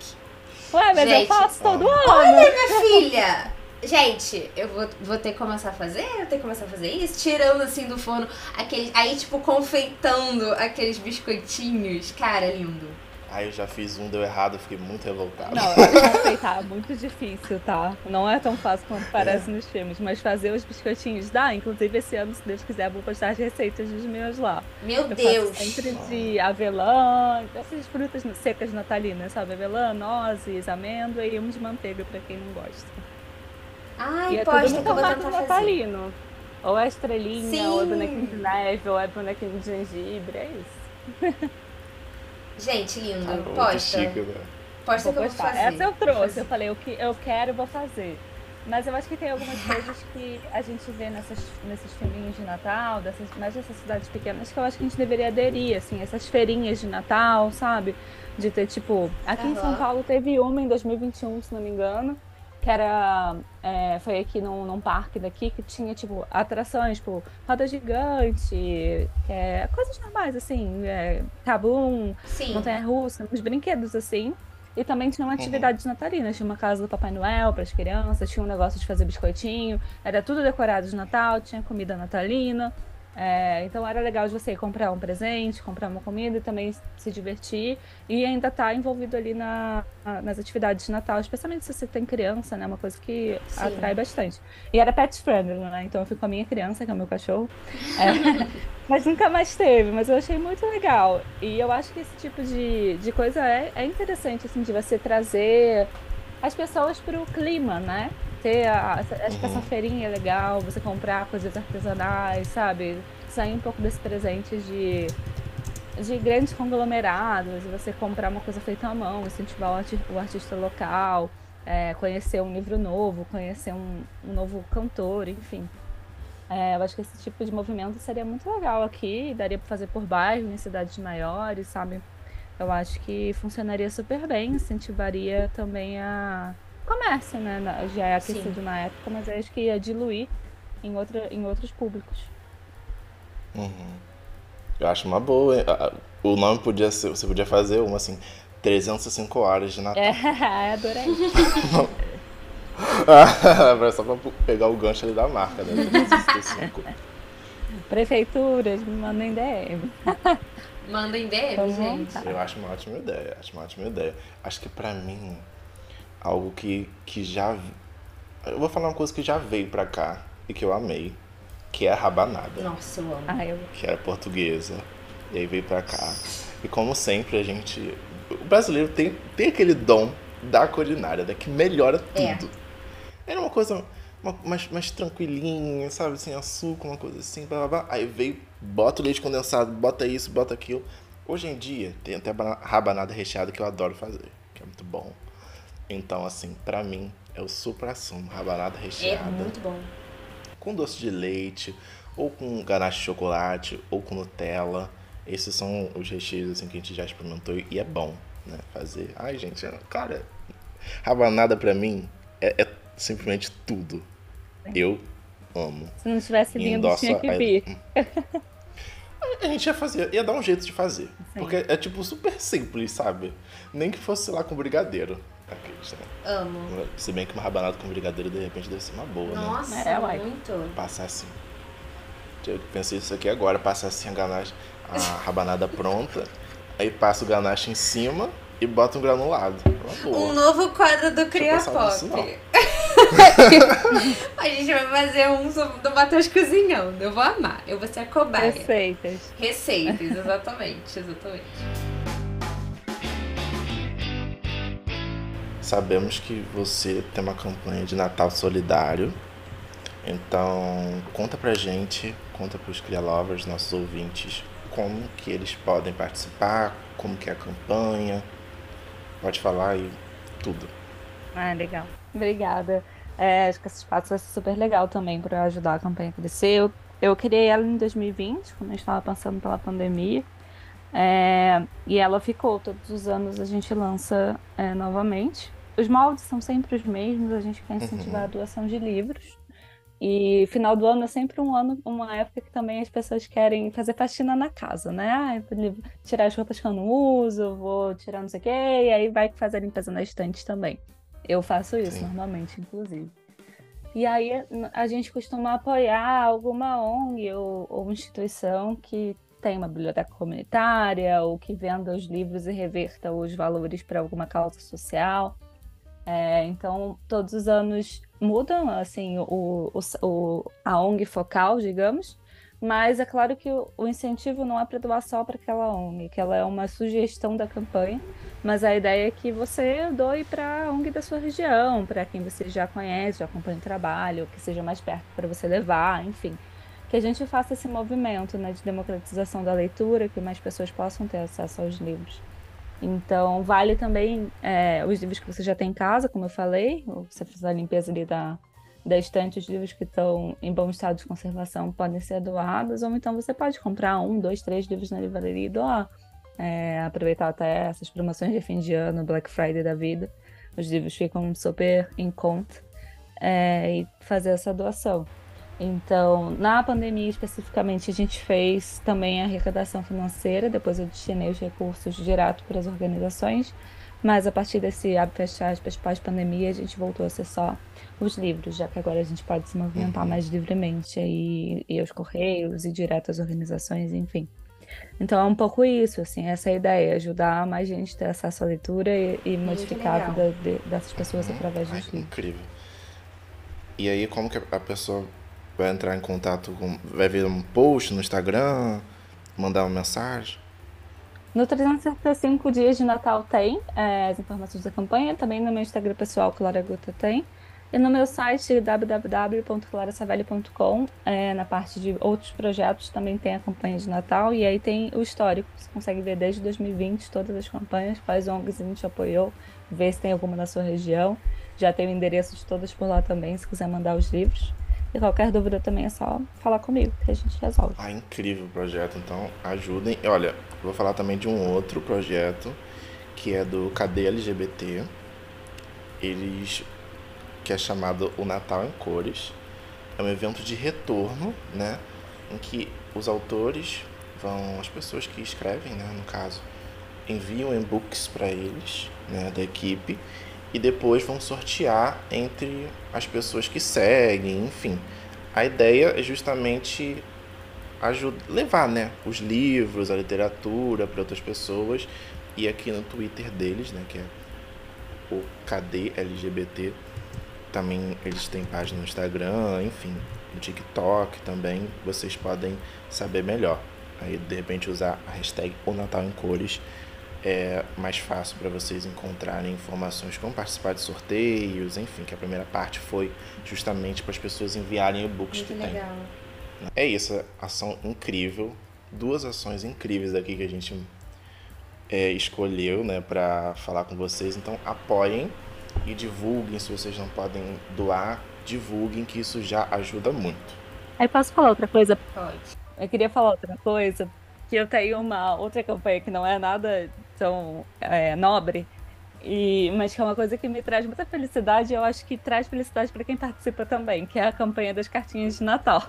[SPEAKER 3] Ué, mas
[SPEAKER 1] Gente,
[SPEAKER 3] eu faço todo
[SPEAKER 1] Olha,
[SPEAKER 3] ano.
[SPEAKER 1] minha filha! Gente, eu vou, vou ter que começar a fazer? Eu tenho que começar a fazer isso? Tirando assim do forno, aquele, aí tipo confeitando aqueles biscoitinhos. Cara, lindo.
[SPEAKER 2] Aí eu já fiz um, deu errado, fiquei muito revoltado.
[SPEAKER 3] Não, eu confeitar é muito difícil, tá? Não é tão fácil quanto parece nos filmes, mas fazer os biscoitinhos dá. Inclusive, esse ano, se Deus quiser, eu vou postar as receitas dos meus lá.
[SPEAKER 1] Meu
[SPEAKER 3] Eu
[SPEAKER 1] Deus.
[SPEAKER 3] faço sempre de avelã, essas frutas secas natalinas, sabe? Avelã, nozes, amêndoa e um de manteiga pra quem não gosta.
[SPEAKER 1] Ai,
[SPEAKER 3] e é tudo
[SPEAKER 1] posta
[SPEAKER 3] no
[SPEAKER 1] que eu vou
[SPEAKER 3] formato
[SPEAKER 1] tentar fazer.
[SPEAKER 3] natalino. Ou é estrelinha, ou é
[SPEAKER 1] Sim.
[SPEAKER 3] bonequinho de neve, ou é bonequinho de gengibre, é isso.
[SPEAKER 1] Gente,
[SPEAKER 2] Tá
[SPEAKER 1] lindo.
[SPEAKER 2] muito
[SPEAKER 1] Posta.
[SPEAKER 2] chique, né?
[SPEAKER 1] Posta
[SPEAKER 3] Vou
[SPEAKER 1] que eu vou fazer.
[SPEAKER 3] Essa eu trouxe, eu falei, o que eu quero, eu vou fazer. Mas eu acho que tem algumas coisas que a gente vê nessas, nesses filminhos de Natal, dessas, mais dessas cidades pequenas, que eu acho que a gente deveria aderir, assim, essas feirinhas de Natal, sabe? De ter, tipo, aqui em São. Paulo teve uma em 2021, se não me engano, que era, é, foi aqui num, num parque daqui, que tinha, tipo, atrações, tipo, roda gigante, é, coisas normais, assim, é, cabum, montanha-russa, uns brinquedos assim. E também tinham atividades natalinas. Tinha uma casa do Papai Noel para as crianças, tinha um negócio de fazer biscoitinho. Era tudo decorado de Natal, tinha comida natalina. É, então era legal de você comprar um presente, comprar uma comida e também se divertir. E ainda estar envolvido ali na- nas atividades de Natal, especialmente se você tem criança, né? Uma coisa que
[SPEAKER 1] Sim.
[SPEAKER 3] atrai bastante. E era pet friendly, né? Então eu fui com a minha criança, que é o meu cachorro. É, mas nunca mais teve, mas eu achei muito legal. E eu acho que esse tipo de, de coisa é, é interessante, assim, de você trazer as pessoas para o clima, né? Ter a, acho que essa uhum. feirinha é legal, você comprar coisas artesanais, sabe? Sair um pouco desse presente de, de grandes conglomerados, você comprar uma coisa feita à mão, incentivar o, arti o artista local, é, conhecer um livro novo, conhecer um, um novo cantor, enfim. É, eu acho que esse tipo de movimento seria muito legal aqui, daria para fazer por bairro, em cidades maiores, sabe? Eu acho que funcionaria super bem, incentivaria também a comércio, né? Já é aquecido Sim. na época, mas eu acho que ia diluir em, outra, em outros públicos.
[SPEAKER 2] Uhum. Eu acho uma boa. O nome podia ser, você podia fazer uma assim, 305 horas de Natal.
[SPEAKER 3] É, adorei.
[SPEAKER 2] Só pra pegar o gancho ali da marca, né? 305.
[SPEAKER 3] Prefeituras, me mandem DM.
[SPEAKER 1] Mandem DM, gente.
[SPEAKER 2] Eu acho uma ótima ideia, acho uma ótima ideia. Acho que pra mim, algo que, que já. Eu vou falar uma coisa que já veio pra cá e que eu amei, que é a rabanada.
[SPEAKER 1] Nossa, eu amo.
[SPEAKER 3] Ah, eu...
[SPEAKER 2] Que era portuguesa. E aí veio pra cá. E como sempre, a gente. O brasileiro tem, tem aquele dom da culinária, né? Que melhora é. tudo. É. Era uma coisa mais, mais tranquilinha, sabe? Sem açúcar, uma coisa assim, blá, blá, blá. Aí veio, bota o leite condensado, bota isso, bota aquilo. Hoje em dia, tem até rabanada recheada que eu adoro fazer, que é muito bom. Então, assim, pra mim, é o supra-sumo, rabanada recheada.
[SPEAKER 1] É muito bom.
[SPEAKER 2] Com doce de leite, ou com ganache de chocolate, ou com Nutella. Esses são os recheios, assim, que a gente já experimentou e é bom, né? Fazer. Ai, gente, cara, rabanada pra mim é, é simplesmente tudo. Eu amo.
[SPEAKER 3] Se não tivesse vindo, tinha que vir.
[SPEAKER 2] A gente ia fazer, ia dar um jeito de fazer. Sim. Porque é tipo super simples, sabe? Nem que fosse, sei lá, com brigadeiro.
[SPEAKER 1] Amo.
[SPEAKER 2] Se bem que uma rabanada com brigadeiro de repente deve ser uma boa,
[SPEAKER 1] Nossa,
[SPEAKER 2] né?
[SPEAKER 1] Nossa, é, muito.
[SPEAKER 2] Passar assim. Eu pensei isso aqui agora, passar assim a ganache, a rabanada pronta, aí passa o ganache em cima e bota um granulado.
[SPEAKER 1] Um novo quadro do Cria Pop. a gente vai fazer um do Matheus cozinhando. Eu vou amar. Eu vou ser a cobaia.
[SPEAKER 3] Receitas.
[SPEAKER 1] Receitas, exatamente, exatamente.
[SPEAKER 2] Sabemos que você tem uma campanha de Natal solidário. Então, conta pra gente, conta pros Cria Lovers, nossos ouvintes, como que eles podem participar, como que é a campanha. Pode falar aí tudo.
[SPEAKER 3] Ah, legal. Obrigada. É, acho que esse espaço vai ser super legal também para ajudar a campanha a crescer. Eu, eu criei ela em 2020, quando a gente estava passando pela pandemia. É, e ela ficou, todos os anos a gente lança é, novamente. Os moldes são sempre os mesmos, a gente quer incentivar uhum. a doação de livros. E final do ano é sempre um ano, uma época que também as pessoas querem fazer faxina na casa, né? Ah, tirar as roupas que eu não uso, vou tirar não sei o quê, e aí vai fazer a limpeza na estante também. Eu faço isso Sim. normalmente, inclusive. E aí a gente costuma apoiar alguma ONG ou, ou instituição que tem uma biblioteca comunitária ou que venda os livros e reverta os valores para alguma causa social. É, então, todos os anos mudam, assim, o, o, a ONG focal, digamos, mas é claro que o, o incentivo não é para doar só para aquela ONG, que ela é uma sugestão da campanha, mas a ideia é que você doe para a ONG da sua região, para quem você já conhece, já acompanha o trabalho, que seja mais perto para você levar, enfim. Que a gente faça esse movimento né, de democratização da leitura, que mais pessoas possam ter acesso aos livros. Então, vale também é, os livros que você já tem em casa, como eu falei, você faz a limpeza ali da, da estante, os livros que estão em bom estado de conservação podem ser doados, ou então você pode comprar um, dois, três livros na livraria e doar. É, aproveitar até essas promoções de fim de ano, Black Friday da vida. Os livros ficam super em conta é, e fazer essa doação. Então, na pandemia especificamente, a gente fez também a arrecadação financeira, depois eu destinei os recursos direto para as organizações, mas a partir desse abre aspas pós-pandemia, a gente voltou a ser só os livros, já que agora a gente pode se movimentar uhum. mais livremente aí, e os correios e direto às organizações, enfim. Então é um pouco isso, assim, essa é ideia, ajudar mais gente a ter acesso à leitura e, e modificar a vida de, dessas pessoas uhum. através dos livros.
[SPEAKER 2] Incrível. E aí como que a pessoa vai entrar em contato com. Vai ver um post no Instagram, mandar uma mensagem?
[SPEAKER 3] No 365 dias de Natal tem é, as informações da campanha, também no meu Instagram pessoal, Clara Guta tem. E no meu site www.clarasavelli.com, é, na parte de outros projetos, também tem a campanha de Natal e aí tem o histórico. Você consegue ver desde 2020 todas as campanhas, quais ONGs a gente apoiou, ver se tem alguma na sua região. Já tem o endereço de todas por lá também, se quiser mandar os livros. E qualquer dúvida também é só falar comigo, que a gente resolve.
[SPEAKER 2] Ah, incrível o projeto, então ajudem. Olha, vou falar também de um outro projeto que é do KD LGBT. Eles que é chamado O Natal em Cores. É um evento de retorno, né, em que os autores vão, as pessoas que escrevem, né, no caso, enviam e-books para eles, né, da equipe, e depois vão sortear entre as pessoas que seguem, enfim. A ideia é justamente ajudar, levar, né, os livros, a literatura para outras pessoas e aqui no Twitter deles, né, que é o KD LGBT também eles têm página no Instagram, enfim, no TikTok também, vocês podem saber melhor. Aí de repente usar a hashtag O Natal em Cores é mais fácil para vocês encontrarem informações como participar de sorteios, enfim, que a primeira parte foi justamente para as pessoas enviarem e-books que legal. tem. É isso, ação incrível, duas ações incríveis aqui que a gente é, escolheu, né, para falar com vocês. Então apoiem e divulguem, se vocês não podem doar, divulguem que isso já ajuda muito.
[SPEAKER 3] Aí posso falar outra coisa?
[SPEAKER 1] Pode.
[SPEAKER 3] Eu queria falar outra coisa, que eu tenho uma outra campanha que não é nada tão é, nobre, e, mas que é uma coisa que me traz muita felicidade e eu acho que traz felicidade para quem participa também, que é a campanha das cartinhas de Natal.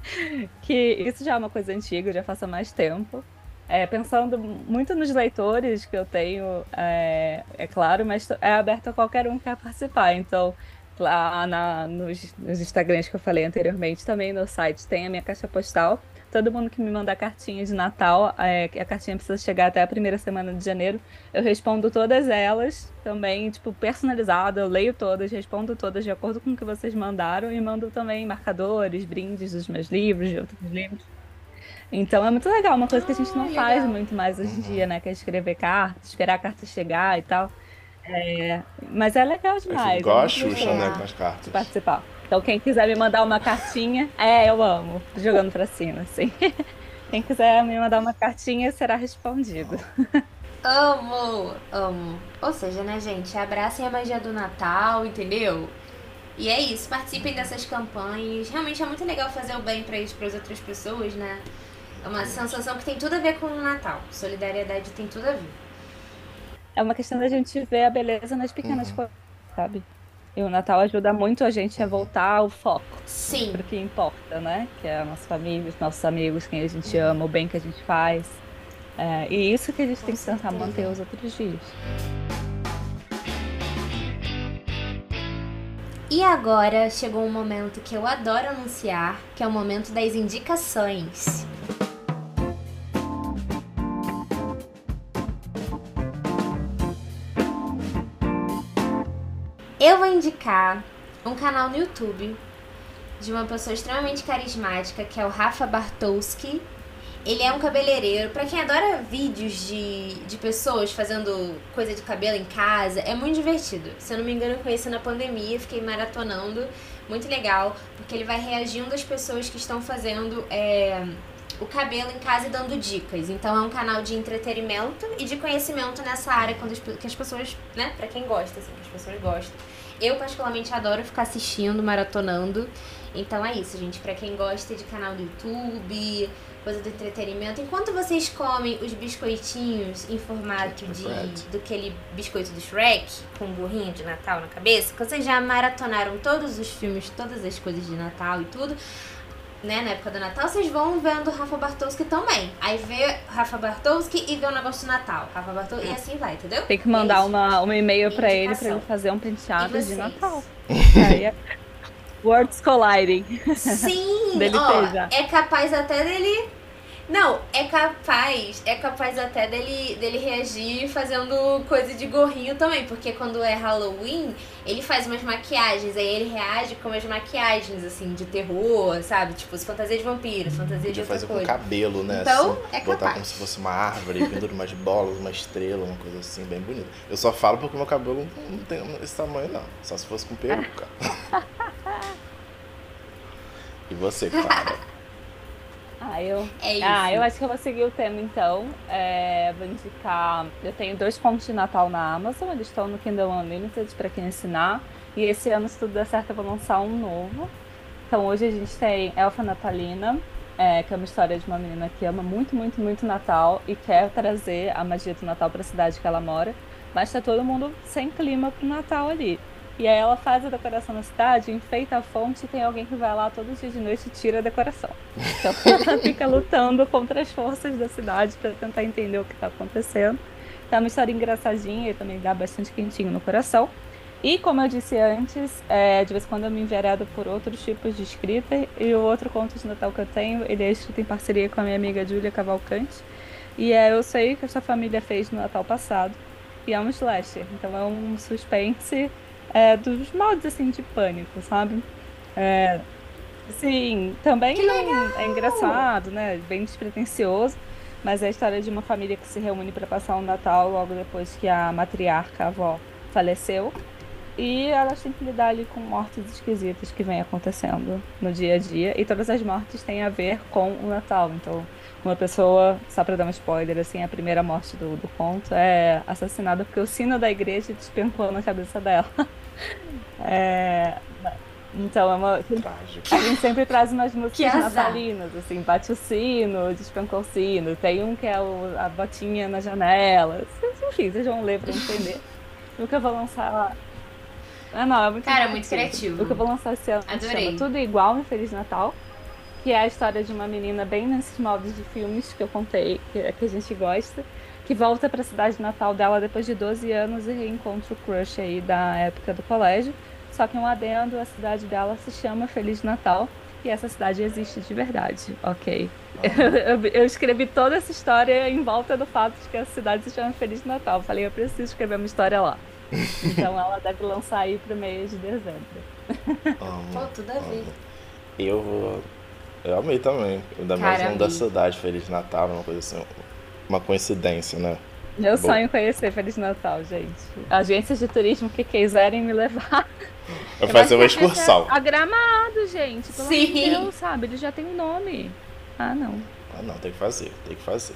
[SPEAKER 3] que isso já é uma coisa antiga, já faço há mais tempo. É, pensando muito nos leitores que eu tenho, é, é, claro, mas é aberto a qualquer um que quer participar. Então, lá na, nos, nos Instagrams que eu falei anteriormente, também no site tem a minha caixa postal. Todo mundo que me mandar cartinha de Natal, é, a cartinha precisa chegar até a primeira semana de janeiro. Eu respondo todas elas, também, tipo, personalizada. Eu leio todas, respondo todas de acordo com o que vocês mandaram e mando também marcadores, brindes dos meus livros, de outros livros. Então é muito legal, uma coisa que a gente não ah, faz muito mais hoje em dia, né? Que é escrever carta, esperar a carta chegar e tal. É, mas é legal demais. É
[SPEAKER 2] igual é a Xuxa, né, com as cartas.
[SPEAKER 3] Participar. Então quem quiser me mandar uma cartinha, é, eu amo, jogando pra cima, assim. Quem quiser me mandar uma cartinha será respondido.
[SPEAKER 1] Amo, amo. Ou seja, né, gente, abracem a magia do Natal, entendeu? E é isso, participem dessas campanhas. Realmente é muito legal fazer o bem para as outras pessoas, né? É uma sensação que tem tudo a ver com o Natal. Solidariedade tem tudo a ver.
[SPEAKER 3] É uma questão da gente ver a beleza nas pequenas uhum. coisas, sabe? E o Natal ajuda muito a gente a voltar ao foco.
[SPEAKER 1] Sim.
[SPEAKER 3] Pro que importa, né? Que é a nossa família, os nossos amigos, quem a gente ama, o bem que a gente faz. É, e isso que a gente com tem que tentar manter os outros dias.
[SPEAKER 1] E agora chegou um momento que eu adoro anunciar, que é o momento das indicações. Eu vou indicar um canal no YouTube de uma pessoa extremamente carismática, que é o Rafa Bartowski. Ele é um cabeleireiro. Para quem adora vídeos de, de pessoas fazendo coisa de cabelo em casa, é muito divertido. Se eu não me engano, eu conheci na pandemia, fiquei maratonando. Muito legal, porque ele vai reagindo às pessoas que estão fazendo é, o cabelo em casa e dando dicas. Então é um canal de entretenimento e de conhecimento nessa área quando as, que as pessoas, né, para quem gosta, assim, que as pessoas gostam. Eu, particularmente, adoro ficar assistindo, maratonando. Então é isso, gente. Para quem gosta de canal do YouTube, coisa do entretenimento, enquanto vocês comem os biscoitinhos em formato de do aquele biscoito do Shrek, com um burrinho de Natal na cabeça, que vocês já maratonaram todos os filmes, todas as coisas de Natal e tudo né, na época do Natal, vocês vão vendo Rafa Bartowski também. Aí vê Rafa Bartowski e vê o negócio do Natal. Rafa Bartowski, e assim vai, entendeu?
[SPEAKER 3] Tem que mandar uma, um e-mail pra ele pra ele fazer um penteado de Natal. Aí é... Words colliding.
[SPEAKER 1] Sim, ó, é capaz até dele Não, é capaz, é capaz até dele, dele reagir fazendo coisa de gorrinho também, porque quando é Halloween, ele faz umas maquiagens, aí ele reage com umas maquiagens, assim, de terror, sabe? Tipo, fantasia de vampiro, fantasia de outra
[SPEAKER 2] fazer
[SPEAKER 1] coisa.
[SPEAKER 2] com cabelo, né?
[SPEAKER 1] Então,
[SPEAKER 2] assim,
[SPEAKER 1] é
[SPEAKER 2] Botar
[SPEAKER 1] capaz.
[SPEAKER 2] como se fosse uma árvore, pendura umas bolas, uma estrela, uma coisa assim, bem bonita. Eu só falo porque meu cabelo não tem esse tamanho, não. Só se fosse com peruca. e você, Clara?
[SPEAKER 3] Ah, eu.
[SPEAKER 1] É isso.
[SPEAKER 3] Ah, eu acho que eu vou seguir o tema então. É, vou indicar. Eu tenho dois contos de Natal na Amazon, eles estão no Kindle Unlimited para quem assinar. E esse ano, se tudo der certo, eu vou lançar um novo. Então hoje a gente tem Elfa Natalina, é, que é uma história de uma menina que ama muito, muito, muito Natal e quer trazer a magia do Natal para a cidade que ela mora, mas tá todo mundo sem clima pro Natal ali. E aí ela faz a decoração na cidade, enfeita a fonte e tem alguém que vai lá todo dia de noite e tira a decoração. Então ela fica lutando contra as forças da cidade para tentar entender o que está acontecendo. É uma história engraçadinha e também dá bastante quentinho no coração. E como eu disse antes, é, de vez em quando eu me enveredo por outros tipos de escrita. E o outro conto de Natal que eu tenho, ele é escrito em parceria com a minha amiga Júlia Cavalcante. E é Eu Sei que a sua família fez no Natal passado. E é um slasher, então é um suspense é, dos modos assim de pânico, sabe? É, sim, também não- é engraçado, né? Bem despretensioso. Mas é a história de uma família que se reúne para passar o Natal logo depois que a matriarca, a avó, faleceu. E elas têm que lidar ali com mortes esquisitas que vem acontecendo no dia a dia. E todas as mortes têm a ver com o Natal. Então, uma pessoa, só pra dar um spoiler, assim, a primeira morte do, do conto é assassinada porque o sino da igreja despencou na cabeça dela. É, então, é uma,
[SPEAKER 2] Trágico.
[SPEAKER 3] a gente sempre traz umas músicas natalinas, assim, bate o sino, despencou o sino. Tem um que é o- a botinha na janela. Enfim, vocês vão ler pra entender. Eu vou lançar. Ah, não, é muito
[SPEAKER 1] Cara, muito criativo.
[SPEAKER 3] O que eu vou lançar esse ano
[SPEAKER 1] Adorei.
[SPEAKER 3] chama Tudo Igual, um Feliz Natal. Que é a história de uma menina bem nesses moldes de filmes que eu contei, que, que a gente gosta. Que volta pra cidade natal dela depois de 12 anos e reencontra o crush aí da época do colégio. Só que um adendo, a cidade dela se chama Feliz Natal. E essa cidade existe de verdade, ok? Eu, eu escrevi toda essa história em volta do fato de que a cidade se chama Feliz Natal. Falei, eu preciso escrever uma história lá. Então ela deve lançar aí pro mês de dezembro.
[SPEAKER 1] Pô, tudo a ver.
[SPEAKER 2] Eu vou. Eu amei também. Ainda mais
[SPEAKER 1] Cara,
[SPEAKER 2] um da cidade, Feliz Natal, uma coisa assim. Uma coincidência, né?
[SPEAKER 3] Meu
[SPEAKER 2] Bom.
[SPEAKER 3] sonho é conhecer Feliz Natal, gente. Agências de turismo que quiserem me levar.
[SPEAKER 2] Eu fazer uma excursão.
[SPEAKER 3] ser A Gramado, gente. Pelo amor de
[SPEAKER 1] Sim.
[SPEAKER 3] Deus, sabe? Ele já tem um nome. Ah, não.
[SPEAKER 2] Ah, não, tem que fazer, tem que fazer.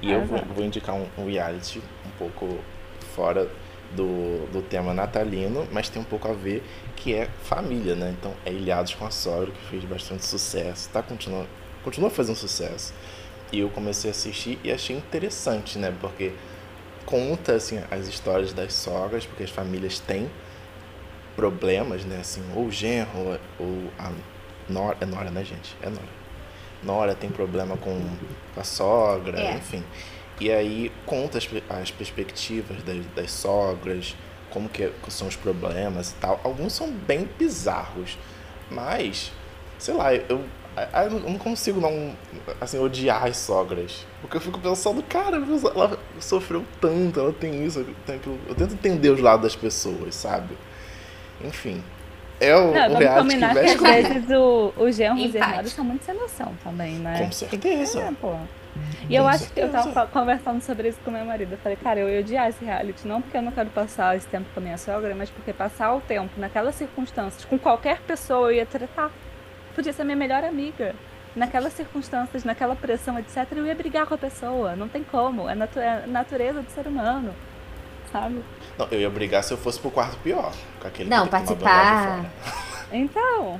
[SPEAKER 2] E eu vou, vou indicar um, um reality um pouco fora do, do tema natalino, mas tem um pouco a ver, que é família, né? Então, é Ilhados com a Sogra, que fez bastante sucesso, tá continuando, continua fazendo sucesso. E eu comecei a assistir e achei interessante, né? Porque conta, assim, as histórias das sogras, porque as famílias têm problemas, né? Assim, ou o genro, ou a Nora, é Nora, né, gente? É Nora. Nora tem problema com, a sogra,
[SPEAKER 1] É.
[SPEAKER 2] enfim. E aí conta as, as perspectivas das, das sogras, como que são os problemas e tal. Alguns são bem bizarros, mas, sei lá, eu, eu não- eu não consigo não, assim, odiar as sogras. Porque eu fico pensando, cara, ela sofreu tanto, ela tem isso, eu tento, eu tento entender os lados das pessoas, sabe? Enfim, é o,
[SPEAKER 3] Não,
[SPEAKER 2] um
[SPEAKER 3] vamos
[SPEAKER 2] reality que
[SPEAKER 3] que, às vezes o, os genros e
[SPEAKER 1] Empate.
[SPEAKER 3] irmãos são muito sem noção também, né?
[SPEAKER 2] Com certeza.
[SPEAKER 3] É, pô. E eu acho que eu tava conversando sobre isso com meu marido. Eu falei, cara, eu ia odiar esse reality, não porque eu não quero passar esse tempo com a minha sogra, mas porque passar o tempo naquelas circunstâncias, com qualquer pessoa, eu ia tratar. Podia ser minha melhor amiga. Naquelas circunstâncias, naquela pressão, etc., eu ia brigar com a pessoa. Não tem como. É, natu é natureza do ser humano. Sabe?
[SPEAKER 2] Não, eu ia brigar se eu fosse pro quarto pior. Com aquele
[SPEAKER 1] Não,
[SPEAKER 2] que
[SPEAKER 1] participar-.
[SPEAKER 3] Então,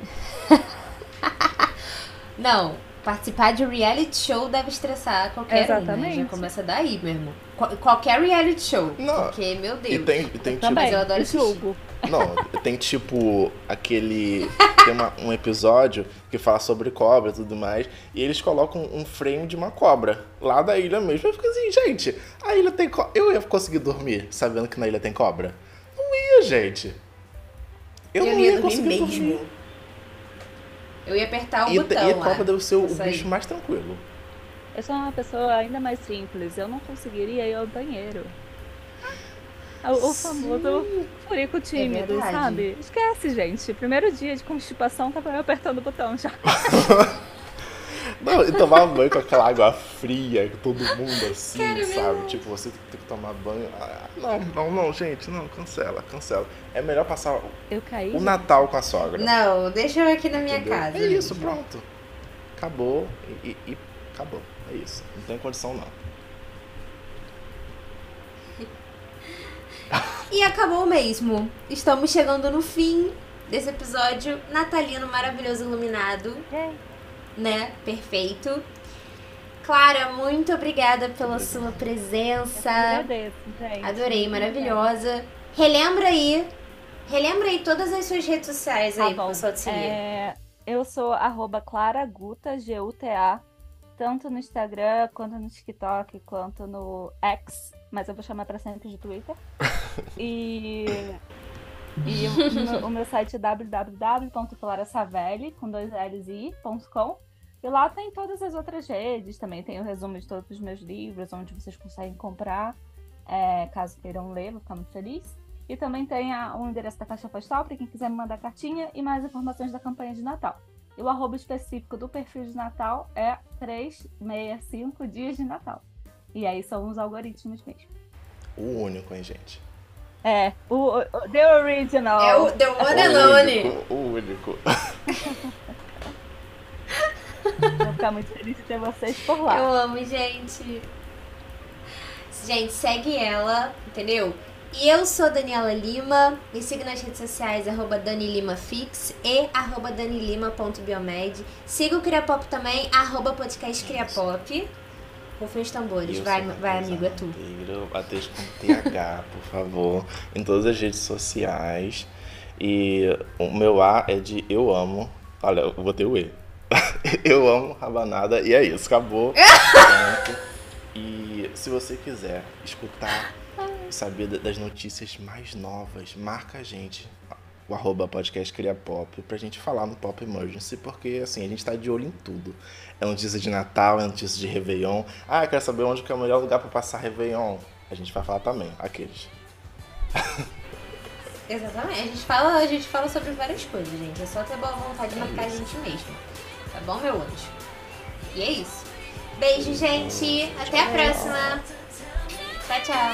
[SPEAKER 1] Não, participar de reality show deve estressar qualquer um, né?
[SPEAKER 3] Exatamente.
[SPEAKER 1] Já começa daí mesmo. Qu- qualquer reality show.
[SPEAKER 2] Não,
[SPEAKER 1] Porque, meu Deus.
[SPEAKER 2] E tem, e tem tipo.
[SPEAKER 3] também,
[SPEAKER 1] eu adoro
[SPEAKER 3] julgo.
[SPEAKER 2] Não, tem tipo aquele. Tem uma- um episódio que fala sobre cobra e tudo mais. E eles colocam um frame de uma cobra lá da ilha mesmo. Eu fico assim, gente, a ilha tem cobra. Eu ia conseguir dormir sabendo que na ilha tem cobra? Não ia, gente. Eu,
[SPEAKER 1] Eu
[SPEAKER 2] não
[SPEAKER 1] ia
[SPEAKER 2] ia
[SPEAKER 1] dormir
[SPEAKER 2] conseguir
[SPEAKER 1] mesmo.
[SPEAKER 2] dormir.
[SPEAKER 1] Eu ia apertar o
[SPEAKER 2] E,
[SPEAKER 1] botão
[SPEAKER 2] e a cobra deve ser o bicho mais tranquilo.
[SPEAKER 3] Eu sou uma pessoa ainda mais simples. Eu não conseguiria ir ao banheiro. O, o famoso furico tímido,
[SPEAKER 1] verdade.
[SPEAKER 3] sabe? Esquece, gente. Primeiro dia de constipação tava eu apertando o botão já.
[SPEAKER 2] Não, e tomar banho com aquela água fria, que todo mundo assim,
[SPEAKER 1] Cara,
[SPEAKER 2] sabe?
[SPEAKER 1] meu-
[SPEAKER 2] Tipo, você tem que tomar banho. Ah, não, não, não, gente, não, cancela, cancela. É melhor passar
[SPEAKER 3] Eu caí.
[SPEAKER 2] o Natal com a sogra.
[SPEAKER 1] Não, deixa eu aqui na minha
[SPEAKER 2] entendeu?
[SPEAKER 1] casa.
[SPEAKER 2] É isso, pronto. Acabou e, e- e acabou. É isso. Não tem condição não.
[SPEAKER 1] E acabou mesmo. Estamos chegando no fim desse episódio natalino maravilhoso iluminado,
[SPEAKER 3] Yay.
[SPEAKER 1] Né? Perfeito. Clara, muito obrigada pela sua
[SPEAKER 3] Eu
[SPEAKER 1] presença.
[SPEAKER 3] agradeço, gente.
[SPEAKER 1] Adorei, maravilhosa. Relembra aí, relembra aí todas as suas redes sociais
[SPEAKER 3] Tá
[SPEAKER 1] aí pro pessoal te seguir.
[SPEAKER 3] É, eu sou arroba claraguta, G-U-T-A, tanto no Instagram, quanto no TikTok, quanto no X, mas eu vou chamar pra sempre de Twitter. E, e o, meu- o meu site é www.clarasavelli, com dois L's e i.com. E lá tem todas as outras redes, também tem o resumo de todos os meus livros, onde vocês conseguem comprar, é, caso queiram ler, vou ficar muito feliz. E também tem a- o endereço da caixa postal para quem quiser me mandar cartinha e mais informações da campanha de Natal. E o arroba específico do perfil de Natal é 365 dias de Natal. E aí são os algoritmos mesmo.
[SPEAKER 2] O único, hein, gente?
[SPEAKER 3] É, o, o- The Original.
[SPEAKER 1] É o The One and
[SPEAKER 2] o
[SPEAKER 1] Only.
[SPEAKER 2] único, o único.
[SPEAKER 3] Vou ficar muito feliz de ter vocês por lá.
[SPEAKER 1] Eu amo, gente. Gente, segue ela, entendeu? E eu sou Daniela Lima, me siga nas redes sociais, arroba DaniLimaFix e arroba danilima.biomed. Siga o Criapop também, arroba podcast Criapop. Rufem os tambores,
[SPEAKER 2] Eu
[SPEAKER 1] vai, vai amigo, é tu.
[SPEAKER 2] Matheus com TH, por favor, em todas as redes sociais. E o meu A é de eu amo. Olha, eu botei o E. eu amo rabanada e é isso, acabou. E se você quiser escutar saber da- das notícias mais novas, marca a gente. O arroba podcast Cria Pop pra gente falar no Pop Emergency, porque assim, a gente tá de olho em tudo. É notícia de Natal, é notícia de Réveillon. Ah, eu quero saber onde que é o melhor lugar pra passar Réveillon. A gente vai falar também, aqueles.
[SPEAKER 1] Exatamente, a gente, fala, a gente fala sobre várias coisas, gente. É só ter boa vontade de marcar a gente mesmo. Tá bom, meu anjo? E é isso. Beijo, gente. Até a próxima. Tchau, tchau.